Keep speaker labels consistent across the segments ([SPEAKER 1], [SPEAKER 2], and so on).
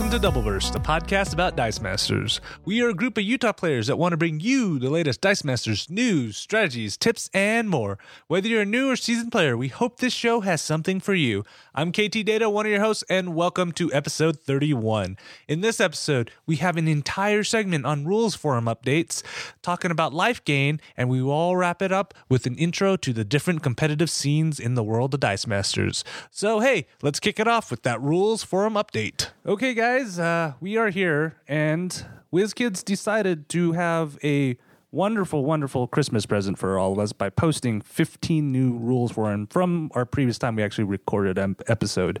[SPEAKER 1] Welcome to Doubleverse, the podcast about Dice Masters. We are a group of Utah players that want to bring you the latest Dice Masters news, strategies, tips, and more. Whether you're a new or seasoned player, we hope this show has something for you. I'm KT Data, one of your hosts, and welcome to episode 31. In this episode, we have an entire segment on rules forum updates, talking about life gain, and we will all wrap it up with an intro to the different competitive scenes in the world of Dice Masters. So, hey, let's kick it off with that rules forum update. Okay, guys, uh, we are here, and WizKids decided to have a wonderful, wonderful Christmas present for all of us by posting 15 new rules forum from our previous time we actually recorded an episode.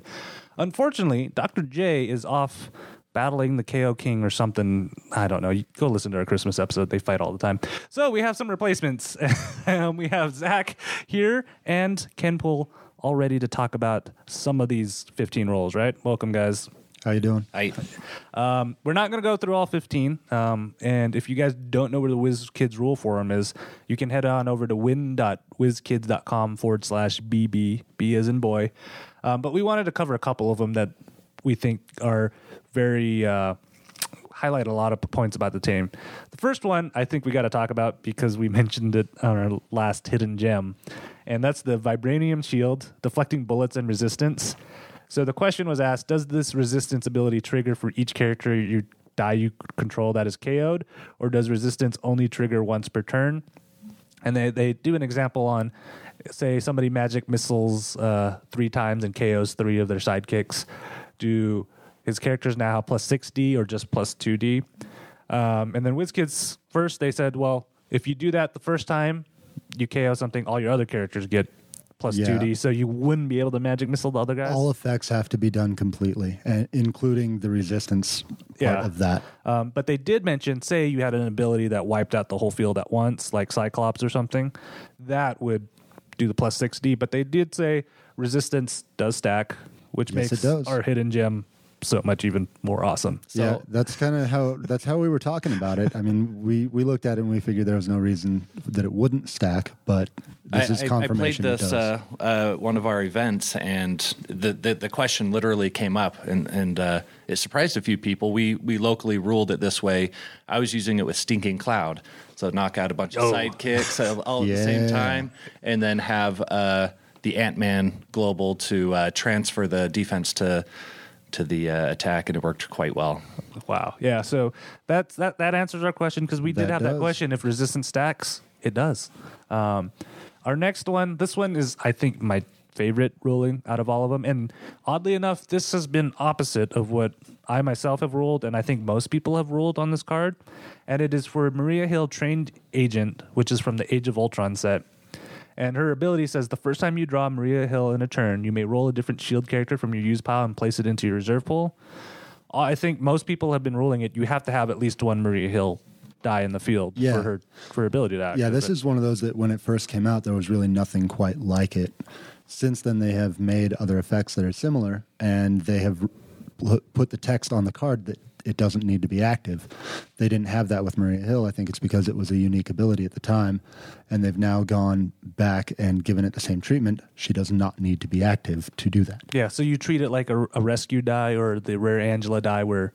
[SPEAKER 1] Unfortunately, Dr. J is off battling the KO King or something. I don't know. You go listen to our Christmas episode. They fight all the time. So we have some replacements. We have Zach here and Ken Pool all ready to talk about some of these 15 roles, right? Welcome, guys.
[SPEAKER 2] How you doing?
[SPEAKER 3] I
[SPEAKER 1] Um, we're not going to go through all 15. Um, and if you guys don't know where the WizKids rule forum is, you can head on over to win.wizkids.com forward slash BB, B as in boy. Um, but we wanted to cover a couple of them that we think are very, uh, highlight a lot of points about the team. The first one I think we got to talk about because we mentioned it on our last hidden gem, and that's the Vibranium Shield, deflecting bullets and resistance. So the question was asked: Does this resistance ability trigger for each character you die you control that is KO'd, or does resistance only trigger once per turn? And they they do an example on, say somebody magic missiles uh, three times and KOs three of their sidekicks. Do his characters now have plus six D or just plus two D? Um, and then WizKids first they said, well, if you do that the first time, you KO something, all your other characters get plus
[SPEAKER 2] Yeah.
[SPEAKER 1] two D, so you wouldn't be able to magic missile the other guys.
[SPEAKER 2] All effects have to be done completely, and including the resistance part
[SPEAKER 1] Yeah.
[SPEAKER 2] of that.
[SPEAKER 1] Um, but they did mention, say you had an ability that wiped out the whole field at once, like Cyclops or something, that would do the plus 6D. But they did say resistance does stack, which
[SPEAKER 2] Yes,
[SPEAKER 1] makes our hidden gem so much even more awesome. So
[SPEAKER 2] yeah, that's kind of how that's how we were talking about it. I mean, we we looked at it and we figured there was no reason that it wouldn't stack, but this
[SPEAKER 3] I,
[SPEAKER 2] is
[SPEAKER 3] I- I
[SPEAKER 2] confirmation.
[SPEAKER 3] played
[SPEAKER 2] it
[SPEAKER 3] this
[SPEAKER 2] does.
[SPEAKER 3] uh, uh, one of our events, and the, the the question literally came up, and and uh, it surprised a few people. We we locally ruled it this way. I was using it with Stinking Cloud, so knock out a bunch of
[SPEAKER 1] Oh.
[SPEAKER 3] sidekicks all- all at the same time, and then have uh, the Ant Man global to uh, transfer the defense to to the uh, attack, and it worked quite well.
[SPEAKER 1] wow, yeah. So that's that that answers our question because we did
[SPEAKER 2] That
[SPEAKER 1] have that
[SPEAKER 2] does.
[SPEAKER 1] question. If resistance stacks, it does. Um, our next one, this one is I think my favorite ruling out of all of them, and oddly enough, this has been opposite of what I myself have ruled, and I think most people have ruled on this card, and it is for Maria Hill Trained Agent, which is from the Age of Ultron set. And her ability says the first time you draw Maria Hill in a turn, you may roll a different shield character from your use pile and place it into your reserve pool. Uh, I think most people have been ruling it. You have to have at least one Maria Hill die in the field
[SPEAKER 2] Yeah.
[SPEAKER 1] for her for her ability to act.
[SPEAKER 2] Yeah, this is one of those that when it first came out, there was really nothing quite like it. Since then, they have made other effects that are similar, and they have put the text on the card that it doesn't need to be active. They didn't have that with Maria Hill. I think it's because it was a unique ability at the time, and they've now gone back and given it the same treatment. She does not need to be active to do that.
[SPEAKER 1] Yeah, so you treat it like a, a rescue die or the rare Angela die where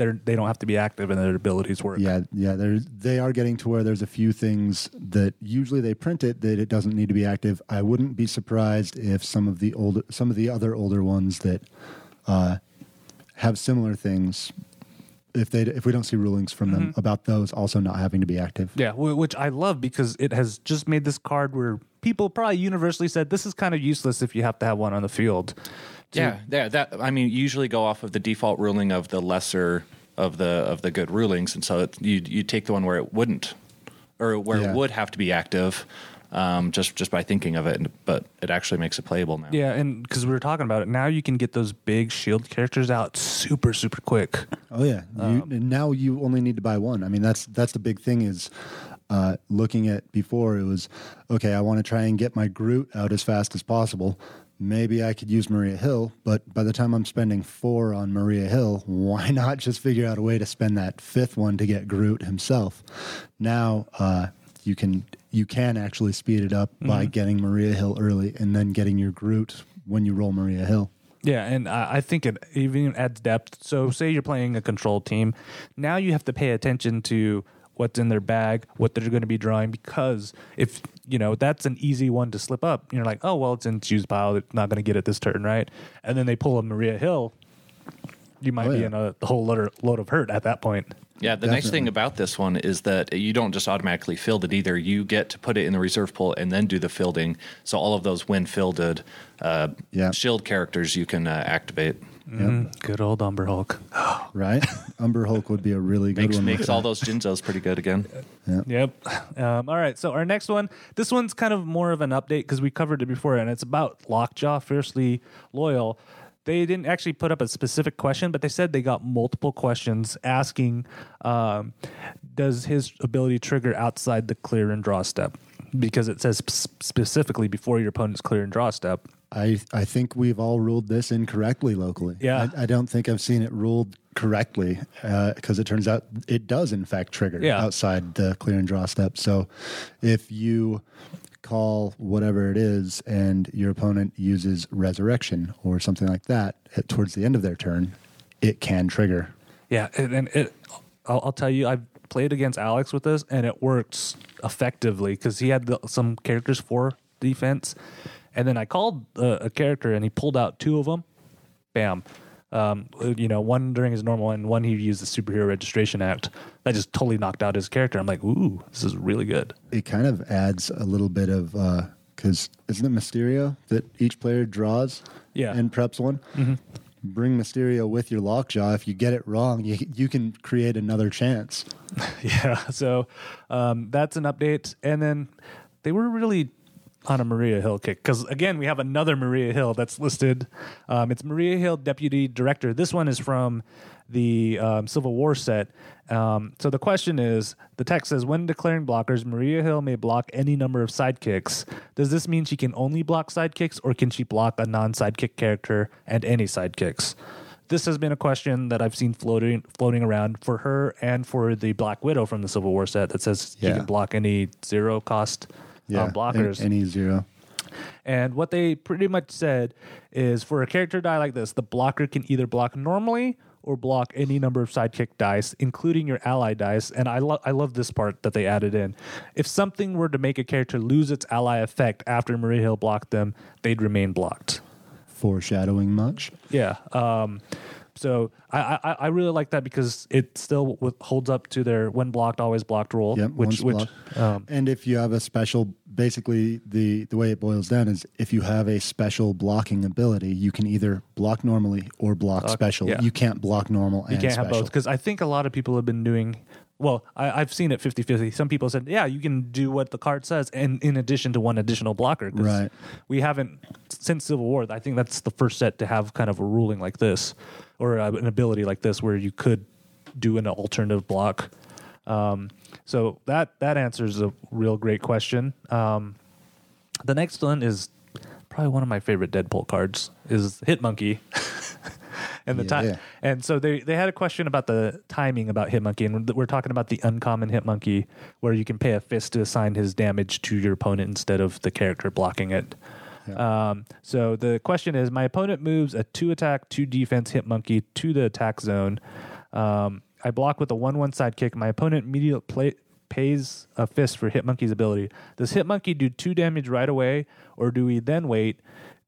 [SPEAKER 1] they're they don't have to be active and their abilities work.
[SPEAKER 2] Yeah, yeah, they are getting to where there's a few things that usually they print it that it doesn't need to be active. I wouldn't be surprised if some of the older, some of the other older ones that uh, have similar things, if they if we don't see rulings from them mm-hmm. about those also not having to be active.
[SPEAKER 1] Yeah, which I love because it has just made this card where people probably universally said this is kind of useless if you have to have one on the field.
[SPEAKER 3] Yeah, yeah. That I mean, usually go off of the default ruling of the lesser of the of the good rulings, and so it, you you take the one where it wouldn't, or where
[SPEAKER 2] Yeah.
[SPEAKER 3] it would have to be active, um, just just by thinking of it. But it actually makes it playable now.
[SPEAKER 1] Yeah, and because we were talking about it, now you can get those big shield characters out super super quick.
[SPEAKER 2] Oh yeah. You, now you only need to buy one. I mean, that's that's the big thing is uh, looking at before it was okay. I want to try and get my Groot out as fast as possible. Maybe I could use Maria Hill, but by the time I'm spending four on Maria Hill, why not just figure out a way to spend that fifth one to get Groot himself? Now uh, you can you can actually speed it up by mm-hmm. getting Maria Hill early and then getting your Groot when you roll Maria Hill.
[SPEAKER 1] Yeah, and I I think it even adds depth. So, say you're playing a control team, now you have to pay attention to what's in their bag, what they're going to be drawing, because if you know that's an easy one to slip up, you're like, oh well, it's in choose pile, it's not going to get it this turn, right? And then they pull a Maria Hill, you might
[SPEAKER 2] Oh,
[SPEAKER 1] be
[SPEAKER 2] yeah.
[SPEAKER 1] in a whole load of, load of hurt at that point.
[SPEAKER 3] Yeah, the nice thing about this one is that you don't just automatically field it either. You get to put it in the reserve pool and then do the fielding. So all of those when fielded uh,
[SPEAKER 2] Yeah.
[SPEAKER 3] shield characters you can uh, activate.
[SPEAKER 1] Mm, good old Umber Hulk.
[SPEAKER 2] Right? Umber Hulk would be a really good
[SPEAKER 3] Makes
[SPEAKER 2] one. with
[SPEAKER 3] makes all those Jinzos pretty good again.
[SPEAKER 1] Yep. Um, all right. So our next one, this one's kind of more of an update because we covered it before, and it's about Lockjaw, fiercely loyal. They didn't actually put up a specific question, but they said they got multiple questions asking, um, "Does his ability trigger outside the clear and draw step?" Because it says sp- specifically before your opponent's clear and draw step.
[SPEAKER 2] I, I think we've all ruled this incorrectly locally.
[SPEAKER 1] Yeah.
[SPEAKER 2] I, I don't think I've seen it ruled correctly because it turns out it does, in fact, trigger
[SPEAKER 1] Yeah.
[SPEAKER 2] outside the clear and draw step. So if you call whatever it is and your opponent uses resurrection or something like that at, towards the end of their turn, it can trigger.
[SPEAKER 1] Yeah, and, and it, I'll, I'll tell you, I've played against Alex with this, and it works effectively because he had the, some characters for defense, and then I called uh, a character, and he pulled out two of them. Bam. Um, you know, one during his normal, and one he used the Superhero Registration Act. That just totally knocked out his character. I'm like, ooh, this is really good.
[SPEAKER 2] It kind of adds a little bit of because isn't it Mysterio that each player draws
[SPEAKER 1] Yeah.
[SPEAKER 2] and preps one? Bring Mysterio with your lockjaw. If you get it wrong, you you can create another chance.
[SPEAKER 1] Yeah, so um, that's an update. And then they were really on a Maria Hill kick because, again, we have another Maria Hill that's listed. Um, it's Maria Hill Deputy Director. This one is from the um, Civil War set. Um, so the question is the text says, when declaring blockers, Maria Hill may block any number of sidekicks. Does this mean she can only block sidekicks or can she block a non sidekick character and any sidekicks? this has been a question that I've seen floating floating around for her and for the Black Widow from the Civil War set that says she can block any zero cost um, blockers.
[SPEAKER 2] an- any zero.
[SPEAKER 1] and what they pretty much said is for a character die like this, the blocker can either block normally or block any number of sidekick dice, including your ally dice. And I love I love this part that they added in. If something were to make a character lose its ally effect after Maria Hill blocked them, they'd remain blocked.
[SPEAKER 2] Foreshadowing much?
[SPEAKER 1] Yeah. Um, so I, I I really like that because it still holds up to their when blocked always blocked rule.
[SPEAKER 2] Yep.
[SPEAKER 1] which which um,
[SPEAKER 2] and if you have a special, basically the the way it boils down is if you have a special blocking ability, you can either block normally or block special.
[SPEAKER 1] yeah.
[SPEAKER 2] You can't block normal
[SPEAKER 1] you
[SPEAKER 2] and
[SPEAKER 1] can't
[SPEAKER 2] special.
[SPEAKER 1] have both because I think a lot of people have been doing. Well, I, I've seen it 50-50. Some people said, "Yeah, you can do what the card says," and in addition to one additional blocker. 'cause
[SPEAKER 2] Right.
[SPEAKER 1] We haven't since Civil War. I think that's the first set to have kind of a ruling like this, or uh, an ability like this, where you could do an alternative block. Um, so that that answers a real great question. Um, the next one is probably one of my favorite Deadpool cards is Hit Monkey. and the time
[SPEAKER 2] Yeah.
[SPEAKER 1] and so they they had a question about the timing about Hitmonkey and we're, talking about the uncommon Hitmonkey where you can pay a fist to assign his damage to your opponent instead of the character blocking it. Um, so the question is my opponent moves a two attack, two defense Hitmonkey to the attack zone. Um, I block with a one one sidekick. My opponent immediately play, pays a fist for Hitmonkey's ability. Does Hitmonkey do two damage right away, or do we then wait,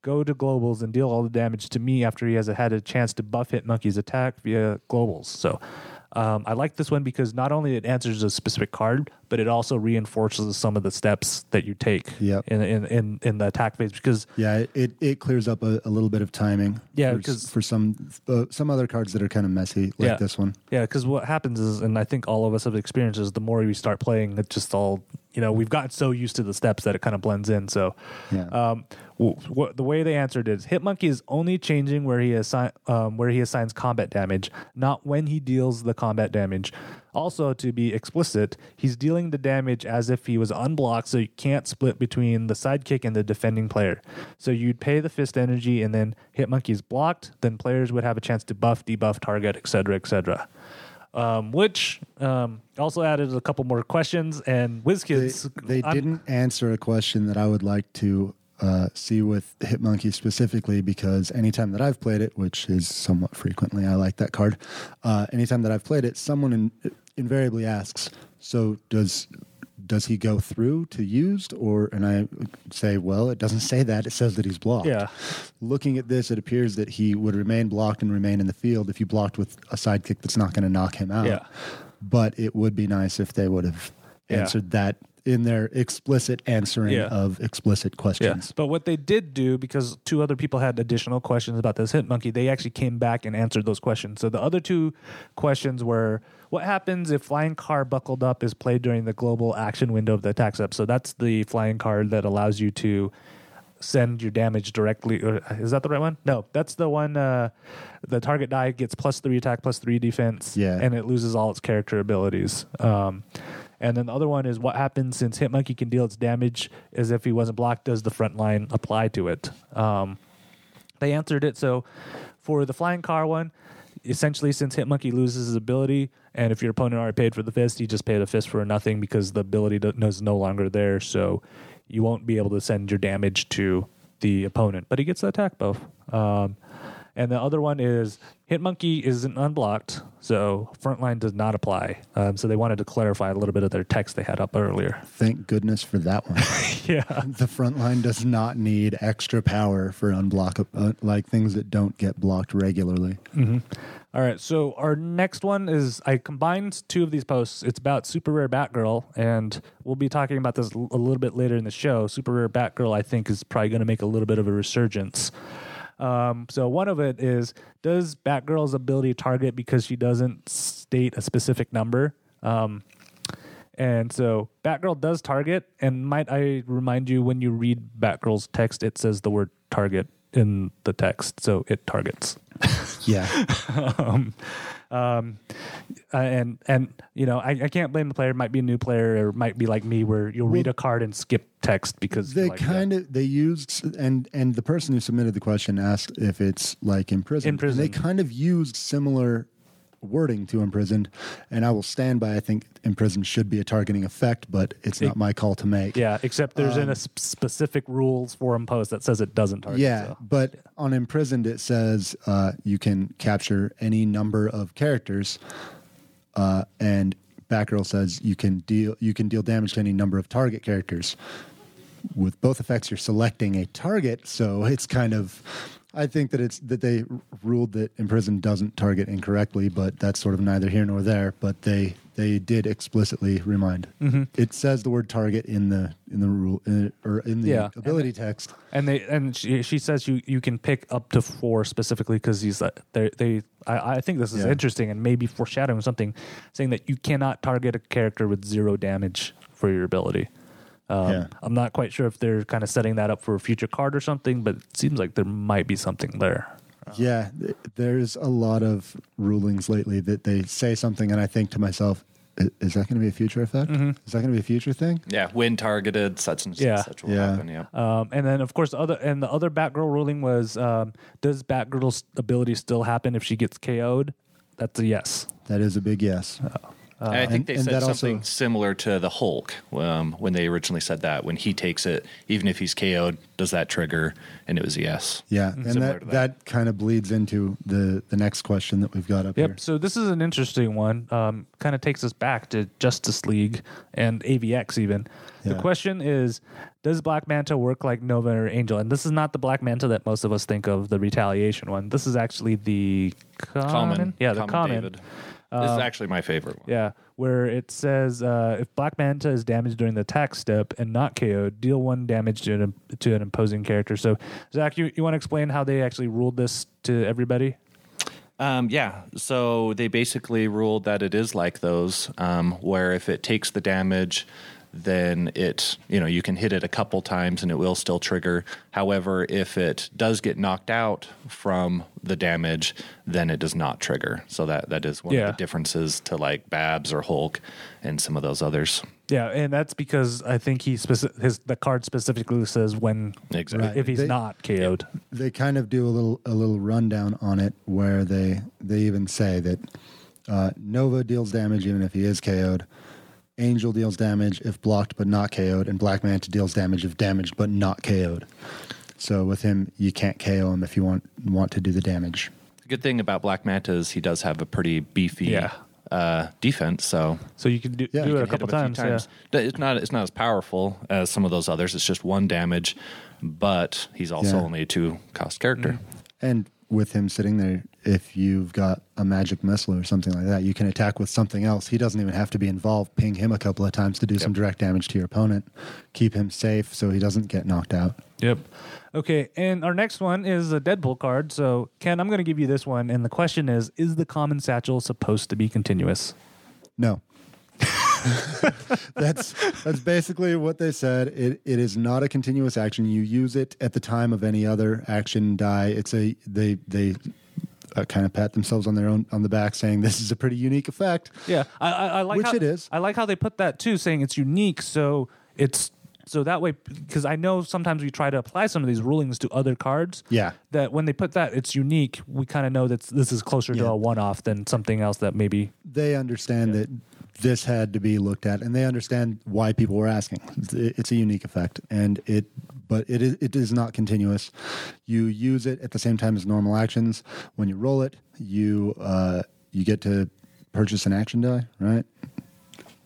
[SPEAKER 1] go to globals, and deal all the damage to me after he has had a chance to buff hit monkey's attack via globals? So um, I like this one because not only it answers a specific card, but it also reinforces some of the steps that you take
[SPEAKER 2] Yep.
[SPEAKER 1] in, in, in, in the attack phase because
[SPEAKER 2] Yeah, it, it, clears up a, a little bit of timing.
[SPEAKER 1] Yeah,
[SPEAKER 2] for,
[SPEAKER 1] because-
[SPEAKER 2] for some uh, some other cards that are kind of messy, like
[SPEAKER 1] Yeah.
[SPEAKER 2] this one.
[SPEAKER 1] Yeah, because what happens is, and I think all of us have experienced is the more we start playing, it just all you know we've gotten so used to the steps that it kind of blends in. So,
[SPEAKER 2] Yeah.
[SPEAKER 1] um, w- w- the way they answered is Hitmonkey is only changing where he assign um, where he assigns combat damage, not when he deals the combat damage. Also, to be explicit, he's dealing the damage as if he was unblocked, so you can't split between the sidekick and the defending player. So you'd pay the fist energy, and then Hitmonkey's blocked. Then players would have a chance to buff, debuff, target, etc., etc. Um, which um, also added a couple more questions and
[SPEAKER 2] They,
[SPEAKER 1] WizKids.
[SPEAKER 2] they
[SPEAKER 1] I'm-
[SPEAKER 2] didn't answer a question that I would like to uh, see with Hitmonkey specifically because anytime that I've played it, which is somewhat frequently, I like that card. Uh, anytime that I've played it, someone in, invariably asks, "So does does he go through to used or?" And I say, "Well, it doesn't say that. It says that he's blocked."
[SPEAKER 1] Yeah.
[SPEAKER 2] Looking at this, it appears that he would remain blocked and remain in the field if you blocked with a sidekick that's not going to knock him out.
[SPEAKER 1] Yeah.
[SPEAKER 2] But it would be nice if they would have
[SPEAKER 1] Yeah.
[SPEAKER 2] answered that in their explicit answering
[SPEAKER 1] Yeah.
[SPEAKER 2] of explicit
[SPEAKER 1] Yeah.
[SPEAKER 2] questions.
[SPEAKER 1] But what they did do, because two other people had additional questions about this hit monkey, they actually came back and answered those questions. So the other two questions were what happens if flying car buckled up is played during the global action window of the attack step? So that's the flying card that allows you to send your damage directly. Is that the right one? No, that's the one. Uh, the target die gets plus three attack, plus three defense,
[SPEAKER 2] Yeah.
[SPEAKER 1] and it loses all its character abilities. Um, and then the other one is what happens since Hitmonkey can deal its damage as if he wasn't blocked. Does the front line apply to it? Um, they answered it. So for the flying car one, essentially, since Hitmonkey loses his ability, and if your opponent already paid for the fist, you just pay the fist for nothing because the ability is no longer there. So you won't be able to send your damage to the opponent, but he gets the attack buff. Um, and the other one is Hitmonkey isn't unblocked, so frontline does not apply. Um, so they wanted to clarify a little bit of their text they had up earlier.
[SPEAKER 2] Thank goodness for that one.
[SPEAKER 1] yeah.
[SPEAKER 2] the frontline does not need extra power for unblock uh, like things that don't get blocked regularly.
[SPEAKER 1] All right, so our next one is I combined two of these posts. It's about Super Rare Batgirl, and we'll be talking about this a little bit later in the show. Super Rare Batgirl, I think, is probably going to make a little bit of a resurgence. Um, so one of it is does Batgirl's ability target because she doesn't state a specific number? Um, and so Batgirl does target, and might I remind you when you read Batgirl's text, it says the word target in the text, so it targets
[SPEAKER 2] Yeah.
[SPEAKER 1] um, um, uh, and and you know I, I can't blame the player. It might be a new player, or it might be like me, where you'll read a card and skip text because
[SPEAKER 2] they
[SPEAKER 1] like,
[SPEAKER 2] kind of they used and and the person who submitted the question asked if it's like imprisoned. And they kind of used similar wording to imprisoned, and I will stand by. I think imprisoned should be a targeting effect, but it's not my call to make.
[SPEAKER 1] yeah. Except there's in a s- specific rules forum post that says it doesn't target.
[SPEAKER 2] Yeah,
[SPEAKER 1] so.
[SPEAKER 2] but on imprisoned it says uh, you can capture any number of characters, uh, and Batgirl says you can deal you can deal damage to any number of target characters. With both effects, you're selecting a target, so it's kind of. I think that it's that they ruled that imprisoned doesn't target incorrectly, but that's sort of neither here nor there. But they they did explicitly remind.
[SPEAKER 1] Mm-hmm.
[SPEAKER 2] It says the word target in the in the rule in, or in the
[SPEAKER 1] Yeah.
[SPEAKER 2] ability text.
[SPEAKER 1] And they and she, she says you you can pick up to four specifically because he's like they they I, I think this is
[SPEAKER 2] Yeah.
[SPEAKER 1] interesting and maybe foreshadowing something saying that you cannot target a character with zero damage for your ability. Um,
[SPEAKER 2] Yeah.
[SPEAKER 1] I'm not quite sure if they're kind of setting that up for a future card or something, but it seems like there might be something there.
[SPEAKER 2] Yeah, th- there's a lot of rulings lately that they say something, and I think to myself, "I- is that going to be a future effect? Is that going to be a future thing?
[SPEAKER 3] Yeah, when targeted, such and
[SPEAKER 1] Yeah.
[SPEAKER 3] such will
[SPEAKER 2] Yeah.
[SPEAKER 3] happen. Yeah.
[SPEAKER 1] Um, and then, of course, the other and the other Batgirl ruling was: um, Does Batgirl's ability still happen if she gets KO'd? That's a yes.
[SPEAKER 2] That is a big yes.
[SPEAKER 3] And I think
[SPEAKER 2] and-
[SPEAKER 3] they said something
[SPEAKER 2] also-
[SPEAKER 3] similar to the Hulk um, when they originally said that. When he takes it, even if he's KO'd, does that trigger? And it was a yes.
[SPEAKER 2] Yeah, and that, that.
[SPEAKER 3] that.
[SPEAKER 2] kind of bleeds into the the next question that we've got up
[SPEAKER 1] Yep.
[SPEAKER 2] here.
[SPEAKER 1] So this is an interesting one. Um, kind of takes us back to Justice League and AVX even. The question is, does Black Manta work like Nova or Angel? And this is not the Black Manta that most of us think of, the retaliation one. This is actually the common.
[SPEAKER 3] Common.
[SPEAKER 1] Yeah, the
[SPEAKER 3] common.
[SPEAKER 1] common.
[SPEAKER 3] David. this is actually my favorite one.
[SPEAKER 1] Yeah, where it says uh, if Black Manta is damaged during the attack step and not KO'd, deal one damage to an, to an imposing character. So, Zach, you, you want to explain how they actually ruled this to everybody?
[SPEAKER 3] Um, yeah. So they basically ruled that it is like those, um, where if it takes the damage, then it, you know, you can hit it a couple times and it will still trigger. However, if it does get knocked out from the damage, then it does not trigger. So that that is one
[SPEAKER 1] Yeah.
[SPEAKER 3] of the differences to like Babs or Hulk and some of those others.
[SPEAKER 1] Yeah, and that's because I think he speci- his the card specifically says when
[SPEAKER 3] Exactly.
[SPEAKER 2] Right.
[SPEAKER 1] if he's
[SPEAKER 2] They-
[SPEAKER 1] not KO'd.
[SPEAKER 2] They kind of do a little a little rundown on it where they they even say that uh, Nova deals damage even if he is KO'd. Angel deals damage if blocked but not KO'd, and Black Manta deals damage if damaged but not KO'd. So with him, you can't KO him if you want want to do the damage.
[SPEAKER 3] The good thing about Black Manta is he does have a pretty beefy
[SPEAKER 1] Yeah.
[SPEAKER 3] uh, defense, so
[SPEAKER 1] So you can do,
[SPEAKER 2] Yeah,
[SPEAKER 1] do
[SPEAKER 2] you
[SPEAKER 1] it
[SPEAKER 3] can
[SPEAKER 1] a couple
[SPEAKER 3] him few
[SPEAKER 1] times. Yeah.
[SPEAKER 3] It's not it's not as powerful as some of those others. It's just one damage, but he's also
[SPEAKER 2] Yeah.
[SPEAKER 3] only a two cost character.
[SPEAKER 2] And with him sitting there, if you've got a magic missile or something like that, you can attack with something else. He doesn't even have to be involved. Ping him a couple of times to do some direct damage to your opponent. Keep him safe so he doesn't get knocked out.
[SPEAKER 1] Yep. Okay, and our next one is a Deadpool card. So, Ken, I'm going to give you this one. And the question is Is the common satchel supposed to be continuous?
[SPEAKER 2] No. that's that's basically what they said. It it is not a continuous action. You use it at the time of any other action die. It's a they they uh, kind of pat themselves on their own on the back, saying this is a pretty unique effect.
[SPEAKER 1] Yeah, I, I, I like
[SPEAKER 2] Which
[SPEAKER 1] how,
[SPEAKER 2] it is.
[SPEAKER 1] I like how they put that too, saying it's unique. So it's so that way because I know sometimes we try to apply some of these rulings to other cards.
[SPEAKER 2] Yeah.
[SPEAKER 1] That when they put that it's unique, we kind of know that this is closer to a one-off than something else that maybe.
[SPEAKER 2] They understand that this had to be looked at, and they understand why people were asking. It's a unique effect, and it but it is it is not continuous. You use it at the same time as normal actions. When you roll it, you uh, you get to purchase an action die, right?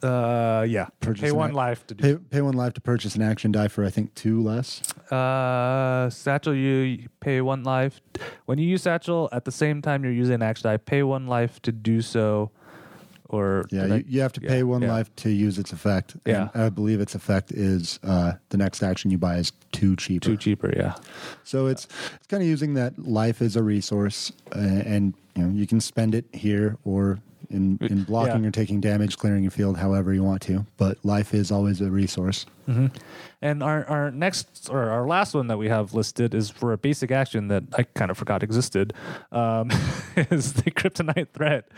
[SPEAKER 1] Uh, yeah.
[SPEAKER 2] Purchase
[SPEAKER 1] Pay one life to do.
[SPEAKER 2] Pay, pay one life to purchase an action die for I think two less.
[SPEAKER 1] Uh, satchel, you pay one life. When you use satchel, at the same time you're using an action die, pay one life to do so. Or
[SPEAKER 2] Yeah, you, you have to
[SPEAKER 1] yeah,
[SPEAKER 2] pay one
[SPEAKER 1] yeah.
[SPEAKER 2] life to use its effect.
[SPEAKER 1] Yeah.
[SPEAKER 2] and I believe its effect is uh, the next action you buy is two cheaper.
[SPEAKER 1] Too cheaper, yeah.
[SPEAKER 2] So it's it's kind of using that life as a resource, uh, and you know you can spend it here or in in blocking
[SPEAKER 1] Yeah.
[SPEAKER 2] or taking damage, clearing your field, however you want to. But life is always a resource.
[SPEAKER 1] And our, our next or our last one that we have listed is for a basic action that I kind of forgot existed. Um, is the kryptonite threat.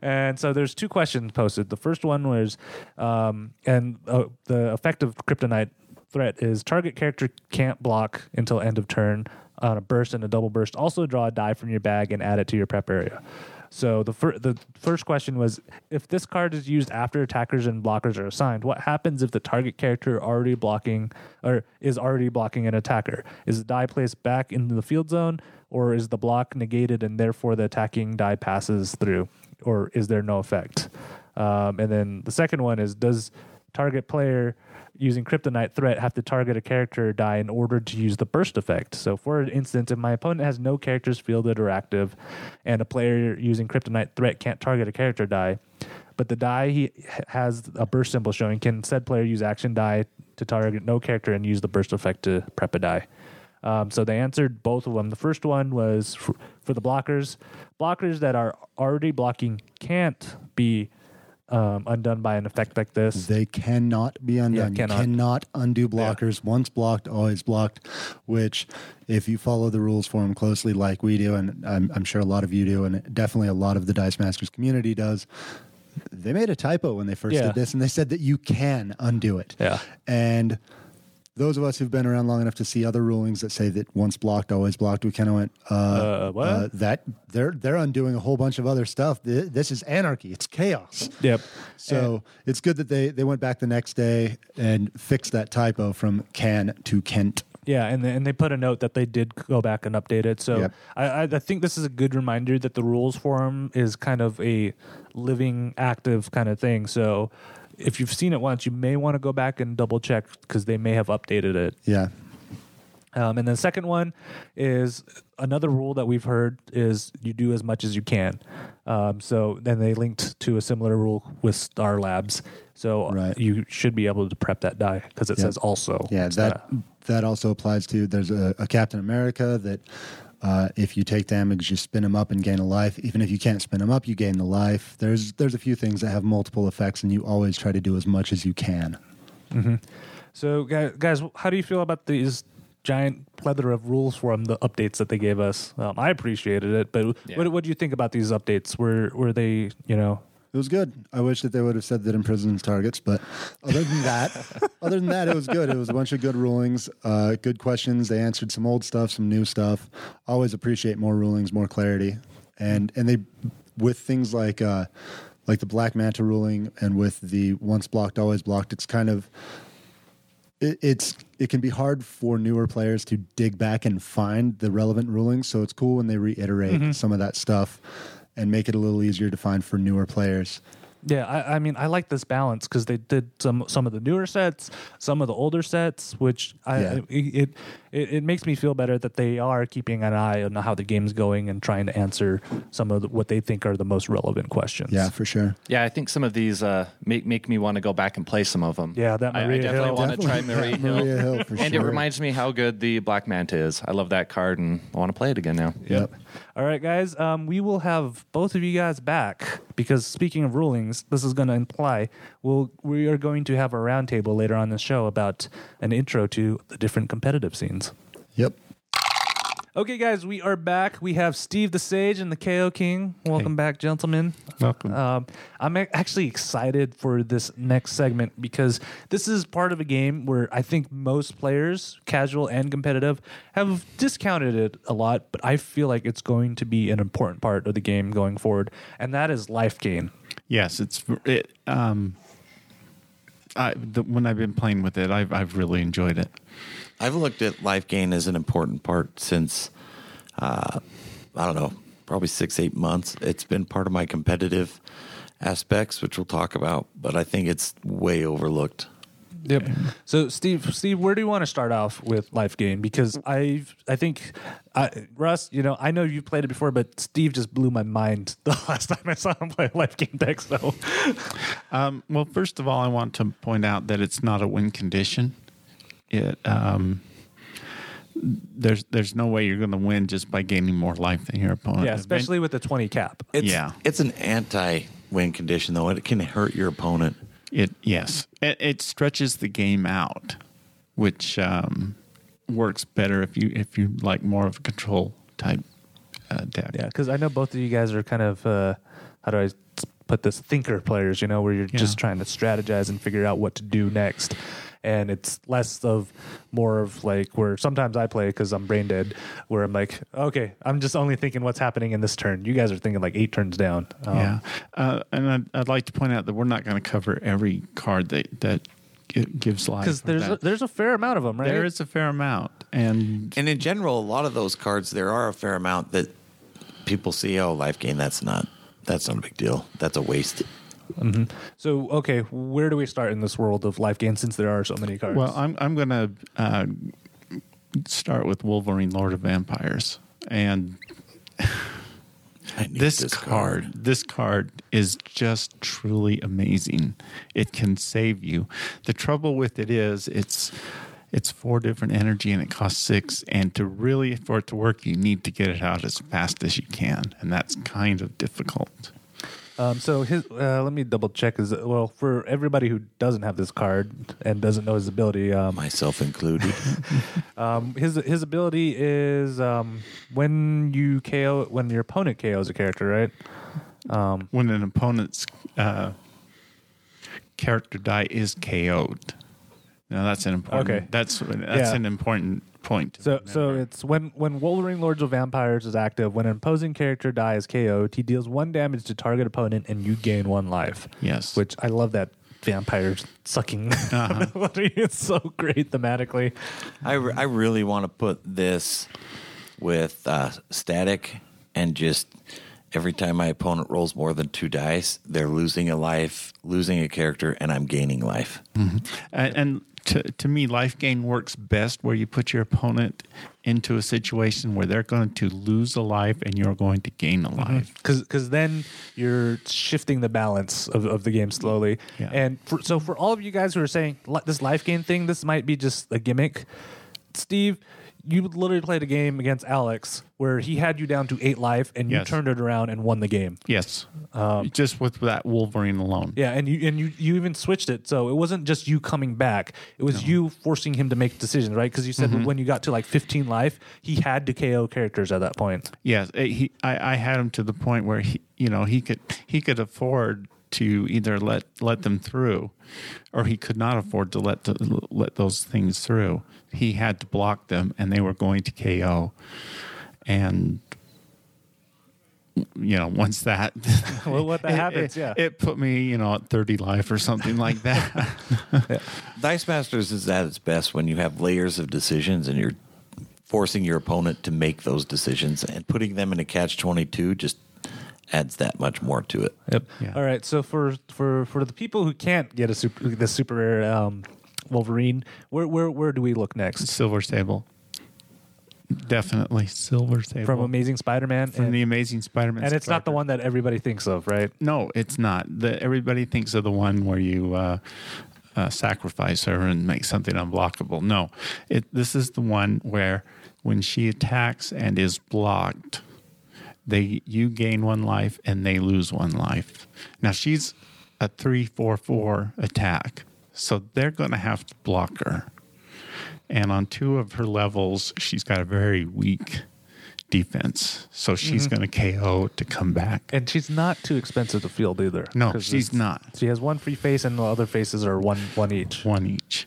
[SPEAKER 1] And so there's two questions posted. The first one was, um, and uh, the effect of kryptonite threat is target character can't block until end of turn on a burst and a double burst. Also draw a die from your bag and add it to your prep area. So the fir- the first question was if this card is used after attackers and blockers are assigned, what happens if the target character already blocking or is already blocking an attacker? Is the die placed back into the field zone or is the block negated and therefore the attacking die passes through or is there no effect? Um, and then the second one is does target player using kryptonite threat have to target a character or die in order to use the burst effect. So, for instance, if my opponent has no characters fielded or active, and a player using kryptonite threat can't target a character die, but the die he has a burst symbol showing, can said player use action die to target no character and use the burst effect to prep a die? Um, so they answered both of them. The first one was for, for the blockers. Blockers that are already blocking can't be um, undone by an effect like this.
[SPEAKER 2] They cannot be undone.
[SPEAKER 1] cannot.
[SPEAKER 2] You cannot undo blockers. Once blocked, always blocked. Which, if you follow the rules for them closely, like we do, and I'm, I'm sure a lot of you do, and definitely a lot of the Dice Masters community does, they made a typo when they first
[SPEAKER 1] Yeah.
[SPEAKER 2] did this, and they said that you can undo it.
[SPEAKER 1] Yeah.
[SPEAKER 2] And those of us who've been around long enough to see other rulings that say that once blocked, always blocked, we kind of went, uh,
[SPEAKER 1] Uh, what?
[SPEAKER 2] that they're they're undoing a whole bunch of other stuff. Th- This is anarchy. It's chaos.
[SPEAKER 1] Yep.
[SPEAKER 2] So it's good that they, they went back the next day and fixed that typo from can to Kent.
[SPEAKER 1] Yeah, and they, and they put a note that they did go back and update it. So
[SPEAKER 2] Yep.
[SPEAKER 1] I, I I think this is a good reminder that the rules forum is kind of a living, active kind of thing. So if you've seen it once, you may want to go back and double check because they may have updated it.
[SPEAKER 2] Yeah.
[SPEAKER 1] Um, and the second one is another rule that we've heard is you do as much as you can. Um, so then they linked to a similar rule with Star Labs. So
[SPEAKER 2] Right.
[SPEAKER 1] you should be able to prep that die because it says also.
[SPEAKER 2] Yeah, that
[SPEAKER 1] not
[SPEAKER 2] that also applies to there's a, a Captain America that uh, if you take damage, you spin them up and gain a life. Even if you can't spin them up, you gain the life. There's there's a few things that have multiple effects, and you always try to do as much as you can.
[SPEAKER 1] So, guys, guys, how do you feel about these giant plethora of rules from the updates that they gave us? Um, I appreciated it, but
[SPEAKER 3] Yeah.
[SPEAKER 1] what what do you think about these updates? Were were they, you know,
[SPEAKER 2] It was good. I wish that they would have said that imprisons targets, but other than that, other than that, it was good. It was a bunch of good rulings, uh, good questions. They answered some old stuff, some new stuff. Always appreciate more rulings, more clarity, and and they with things like uh, like the Black Manta ruling and with the once blocked, always blocked, it's kind of it, it's it can be hard for newer players to dig back and find the relevant rulings. So it's cool when they reiterate some of that stuff and make it a little easier to find for newer players.
[SPEAKER 1] Yeah, I, I mean, I like this balance because they did some some of the newer sets, some of the older sets, which I
[SPEAKER 2] Yeah.
[SPEAKER 1] it, it it makes me feel better that they are keeping an eye on how the game's going and trying to answer some of the, what they think are the most relevant questions.
[SPEAKER 2] Yeah, for sure.
[SPEAKER 3] Yeah, I think some of these uh, make make me want to go back and play some of them.
[SPEAKER 1] Yeah, that
[SPEAKER 3] I, I definitely
[SPEAKER 1] Hill.
[SPEAKER 3] want to try
[SPEAKER 2] Definitely.
[SPEAKER 3] Maria Hill.
[SPEAKER 2] Maria Hill, for
[SPEAKER 3] and it reminds me how good the Black Manta is. I love that card and I want to play it again now.
[SPEAKER 2] Yep.
[SPEAKER 1] All right, guys. Um, we will have both of you guys back because speaking of rulings, this is going to imply we'll we are going to have a roundtable later on the show about an intro to the different competitive scenes.
[SPEAKER 2] Yep.
[SPEAKER 1] Okay, guys, we are back. We have Steve the Sage and the KO King. Welcome back, gentlemen.
[SPEAKER 4] Welcome.
[SPEAKER 1] Um, I'm a- actually excited for this next segment because this is part of a game where I think most players, casual and competitive, have discounted it a lot, but I feel like it's going to be an important part of the game going forward, and that is life gain.
[SPEAKER 4] Yes, it's it. Um, I the, when I've been playing with it, I've I've really enjoyed it.
[SPEAKER 5] I've looked at life gain as an important part since, uh, I don't know, probably six, eight months. It's been part of my competitive aspects, which we'll talk about, but I think it's way overlooked.
[SPEAKER 1] Yep. So, Steve, Steve, where do you want to start off with life gain? Because I, I think, I, Russ, you know, I know you've played it before, but Steve just blew my mind the last time I saw him play life gain deck. So,
[SPEAKER 4] Um, well, first of all, I want to point out that it's not a win condition. It um, there's there's no way you're going to win just by gaining more life than your opponent.
[SPEAKER 1] yeah, especially with the twenty cap.
[SPEAKER 5] It's,
[SPEAKER 4] Yeah.
[SPEAKER 5] It's an anti win condition, though. It can hurt your opponent.
[SPEAKER 4] It yes, it, it stretches the game out, which um, works better if you if you like more of a control type uh, deck.
[SPEAKER 1] Yeah, because I know both of you guys are kind of uh, how do I put this thinker players, you know, where you're just trying to strategize and figure out what to do next. And it's less of more of like where sometimes I play because I'm brain dead, where I'm like, okay, I'm just only thinking what's happening in this turn. You guys are thinking like eight turns down. Um,
[SPEAKER 4] Yeah, uh, and I'd, I'd like to point out that we're not going to cover every card that that gi- gives life.
[SPEAKER 1] because there's a, there's a fair amount of them, right?
[SPEAKER 4] there is a fair amount, and
[SPEAKER 5] And in general, a lot of those cards, there are a fair amount that people see, oh, life gain, that's not. That's not a big deal. That's a waste.
[SPEAKER 1] So okay, where do we start in this world of life gain since there are so many cards?
[SPEAKER 4] well, I'm I'm going to uh, start with Wolverine, Lord of Vampires, and
[SPEAKER 5] I need
[SPEAKER 4] this, card, this card is just truly amazing. It can save you. The trouble with it is it's it's four different energy and it costs six. And to really for it to work, you need to get it out as fast as you can, and that's kind of difficult.
[SPEAKER 1] Um, so his, uh, let me double check. Is well for everybody who doesn't have this card and doesn't know his ability. Um,
[SPEAKER 5] Myself included.
[SPEAKER 1] um, his his ability is um, when you KO when your opponent KOs a character, right? Um,
[SPEAKER 4] When an opponent's uh, character die is KO'd. Now that's an important.
[SPEAKER 1] Okay.
[SPEAKER 4] That's that's
[SPEAKER 1] Yeah.
[SPEAKER 4] an important point.
[SPEAKER 1] so so it's when when Wolverine Lords of Vampires is active. When an opposing character dies KO'd, he deals one damage to target opponent, and you gain one life.
[SPEAKER 4] yes,
[SPEAKER 1] Which I love that vampire sucking.
[SPEAKER 4] Uh-huh.
[SPEAKER 1] it's so great thematically.
[SPEAKER 5] I, re- I really want to put this with uh, static and just every time my opponent rolls more than two dice, they're losing a life, losing a character, and I'm gaining life.
[SPEAKER 4] And, and to, to me, life gain works best where you put your opponent into a situation where they're going to lose a life and you're going to gain a mm-hmm. life.
[SPEAKER 1] because then you're shifting the balance of, of the game slowly.
[SPEAKER 4] Yeah.
[SPEAKER 1] And for, so for all of you guys who are saying this life gain thing, this might be just a gimmick. Steve, you literally played a game against Alex where he had you down to eight life, and you
[SPEAKER 4] Yes.
[SPEAKER 1] turned it around and won the game.
[SPEAKER 4] Yes, just with that Wolverine alone.
[SPEAKER 1] Yeah, and you and you you even switched it, so it wasn't just you coming back; it was you forcing him to make decisions, right? Because you said that when you got to like 15 life, he had to KO characters at that point.
[SPEAKER 4] Yes, eh, he. I, I had him to the point where he, you know, he could he could afford to either let let them through, or he could not afford to let the, let those things through. He had to block them, and they were going to KO. And you know, once that,
[SPEAKER 1] Well, what that
[SPEAKER 4] it-
[SPEAKER 1] happens,
[SPEAKER 4] it,
[SPEAKER 1] yeah.
[SPEAKER 4] it put me, you know, at 30 life or something like that.
[SPEAKER 5] Dice Masters is at its best when you have layers of decisions and you're forcing your opponent to make those decisions and putting them in a catch 22 just adds that much more to it.
[SPEAKER 1] Yep.
[SPEAKER 4] Yeah.
[SPEAKER 1] All right. So for for for the people who can't get a super the super rare um, Wolverine, where where where do we look next?
[SPEAKER 4] Silver Sable. Definitely Silver Sable.
[SPEAKER 1] From Amazing Spider-Man,
[SPEAKER 4] From
[SPEAKER 1] and,
[SPEAKER 4] the Amazing Spider-Man.
[SPEAKER 1] and it's not the one that everybody thinks of, right?
[SPEAKER 4] No, it's not. The, everybody thinks of the one where you uh, uh, sacrifice her and make something unblockable. No, it, this is the one where when she attacks and is blocked, they you gain one life and they lose one life. Now she's a three four four attack, so they're going to have to block her. And on two of her levels, she's got a very weak defense, so she's going to KO to come back.
[SPEAKER 1] And she's not too expensive to field either.
[SPEAKER 4] No, she's not.
[SPEAKER 1] She has one free face, and the other faces are one one each.
[SPEAKER 4] One each.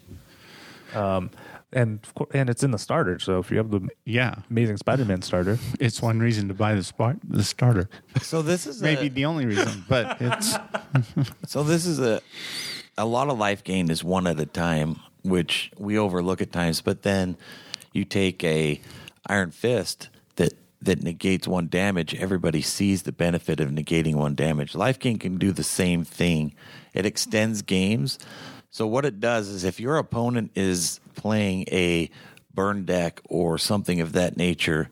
[SPEAKER 1] Um, And of course, and it's in the starter. So if you have the
[SPEAKER 4] Yeah,
[SPEAKER 1] Amazing Spider-Man starter,
[SPEAKER 4] it's one reason to buy the spot, the starter.
[SPEAKER 5] So this is
[SPEAKER 4] Maybe
[SPEAKER 5] a,
[SPEAKER 4] the only reason, but it's
[SPEAKER 5] so this is a a lot of life gain is one at a time, which we overlook at times. But then you take a Iron Fist that that negates one damage. Everybody sees the benefit of negating one damage. Life gain can do the same thing. It extends games. So what it does is if your opponent is playing a burn deck or something of that nature,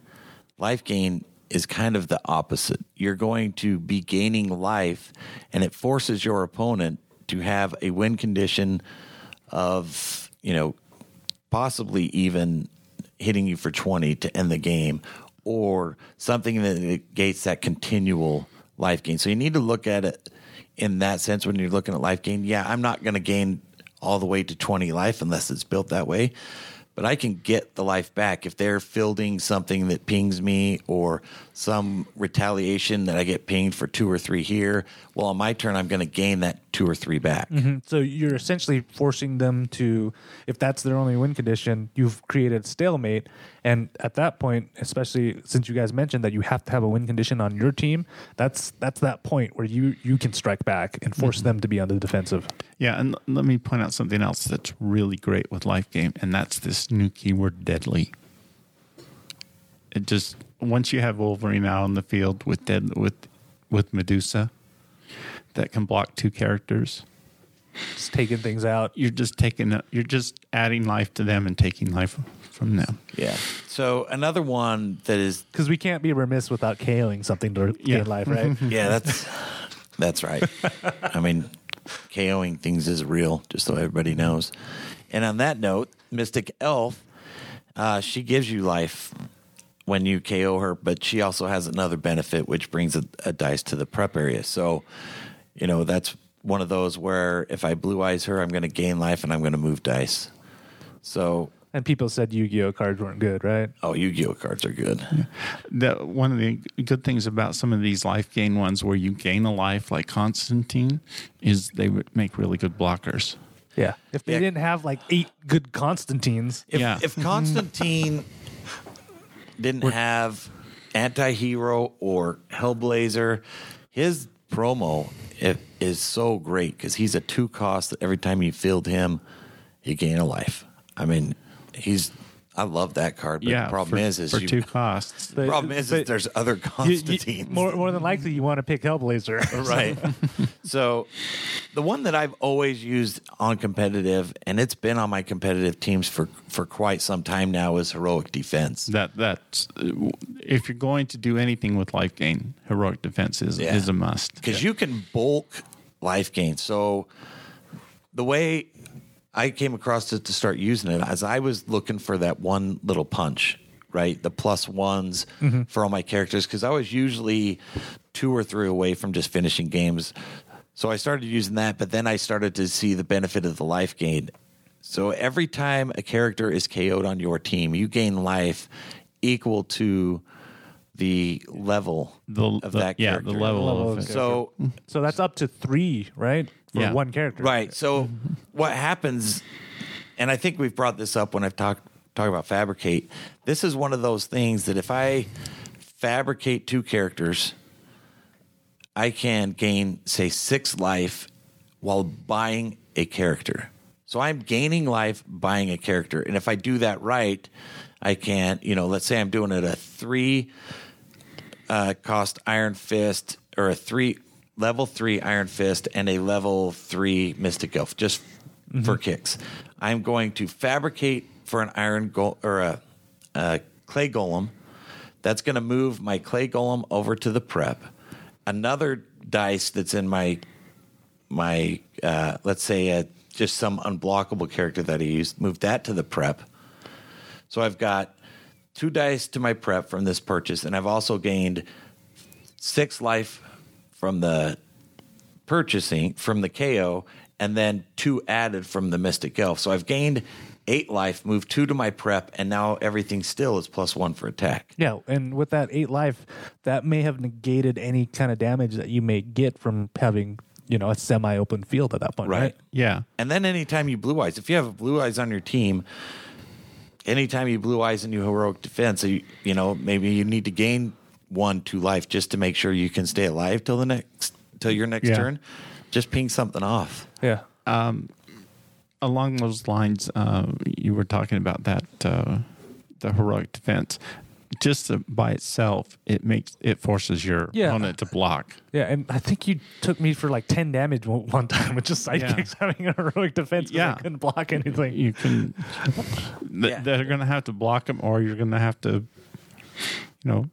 [SPEAKER 5] life gain is kind of the opposite. You're going to be gaining life, and it forces your opponent to have a win condition of, you know, possibly even hitting you for 20 to end the game or something that negates that continual life gain. So you need to look at it in that sense when you're looking at life gain. Yeah, I'm not going to gain all the way to 20 life unless it's built that way. But I can get the life back if they're fielding something that pings me or some retaliation that I get pinged for two or three here. Well, on my turn, I'm going to gain that two or three back. Mm-hmm.
[SPEAKER 1] so you're essentially forcing them to, if that's their only win condition, you've created stalemate. And at that point, especially since you guys mentioned that you have to have a win condition on your team, that's that's that point where you you can strike back and force mm-hmm. them to be on the defensive.
[SPEAKER 4] yeah. And l- let me point out something else that's really great with Life Gain, and that's this new keyword, deadly. It just once you have Wolverine out on the field with dead with with Medusa, that can block two characters.
[SPEAKER 1] Just taking things out.
[SPEAKER 4] You're just taking you're just adding life to them and taking life from them.
[SPEAKER 5] Yeah. So another one that is
[SPEAKER 1] Because we can't be remiss without KOing something to
[SPEAKER 4] Yeah.
[SPEAKER 1] gain life, right?
[SPEAKER 5] Yeah, that's that's right. I mean, KOing things is real, just so everybody knows. And on that note, Mystic Elf, uh, she gives you life when you KO her, but she also has another benefit, which brings a, a dice to the prep area. So, you know, that's one of those where if I blue eyes her, I'm going to gain life and I'm going to move dice. So,
[SPEAKER 1] and people said Yu-Gi-Oh cards weren't good, right?
[SPEAKER 5] oh, Yu Gi Oh cards are good.
[SPEAKER 4] the one of the good things about some of these life gain ones where you gain a life like Constantine is they would make really good blockers.
[SPEAKER 1] Yeah. If they
[SPEAKER 5] Yeah.
[SPEAKER 1] didn't have like eight good Constantines,
[SPEAKER 5] If,
[SPEAKER 4] Yeah.
[SPEAKER 5] if Constantine didn't have anti-hero or Hellblazer, his promo is so great because he's a two cost. Every time you field him, you gain a life. I mean, he's. I love that card, but
[SPEAKER 4] yeah,
[SPEAKER 5] the problem
[SPEAKER 4] for,
[SPEAKER 5] is, is
[SPEAKER 4] for
[SPEAKER 5] you,
[SPEAKER 4] two costs.
[SPEAKER 1] the
[SPEAKER 5] problem is, is there's other
[SPEAKER 1] you- you- more, more than likely, you want to pick Hellblazer.
[SPEAKER 5] right. so, the one that I've always used on competitive, and it's been on my competitive teams for for quite some time now, is heroic defense.
[SPEAKER 4] That that's uh, if you're going to do anything with life gain, heroic defense is
[SPEAKER 5] Yeah.
[SPEAKER 4] is a must.
[SPEAKER 5] because you can bulk life gain. So the way I came across it to start using it, as I was looking for that one little punch, right? The plus ones mm-hmm. for all my characters, because I was usually two or three away from just finishing games. So I started using that, but then I started to see the benefit of the life gain. So every time a character is KO'd on your team, you gain life equal to the level
[SPEAKER 4] The,
[SPEAKER 5] of
[SPEAKER 4] the-
[SPEAKER 5] that
[SPEAKER 4] yeah,
[SPEAKER 5] character.
[SPEAKER 4] the level,
[SPEAKER 1] Level
[SPEAKER 4] of
[SPEAKER 1] of
[SPEAKER 4] it.
[SPEAKER 5] So
[SPEAKER 1] so that's up to three, right? For
[SPEAKER 4] Yeah.
[SPEAKER 1] one character.
[SPEAKER 5] Right. So what happens, and I think we've brought this up when I've talked talk about fabricate. This is one of those things that if I fabricate two characters I can gain, say, six life while buying a character. So I'm gaining life buying a character. And if I do that right, I can, you know, let's say I'm doing it a three uh, cost Iron Fist or a three level three Iron Fist and a level three Mystic Elf just for kicks. I'm going to fabricate for an Iron Go or a, a Clay Golem. That's going to move my Clay Golem over to the prep. Another dice that's in my my uh, let's say uh just some unblockable character that I used, move that to the prep. So I've got two dice to my prep from this purchase, and I've also gained six life from the purchasing from the KO, and then two added from the Mystic Elf. So I've gained eight life, moved two to my prep, and now everything still is plus one for attack.
[SPEAKER 1] Yeah, and with that eight life, that may have negated any kind of damage that you may get from having, you know, a semi open field at that point, right?
[SPEAKER 5] Right.
[SPEAKER 4] Yeah.
[SPEAKER 5] And then anytime you blue eyes, if you have blue eyes on your team, anytime you blue eyes and you heroic defense, you, you know, maybe you need to gain one, two life just to make sure you can stay alive till the next, till your next
[SPEAKER 4] Yeah.
[SPEAKER 5] turn. Just ping something off.
[SPEAKER 1] Yeah.
[SPEAKER 4] along those lines, uh, you were talking about that uh, the heroic defense. Just uh, by itself, it makes it forces your
[SPEAKER 1] Yeah.
[SPEAKER 4] opponent to block.
[SPEAKER 1] Yeah, and I think you took me for like 10 damage one one time with just sidekicks having a heroic defense
[SPEAKER 4] Yeah.
[SPEAKER 1] I couldn't block anything.
[SPEAKER 4] You can. th-
[SPEAKER 5] Yeah.
[SPEAKER 4] They're going to have to block them, or you're going to have to, you know,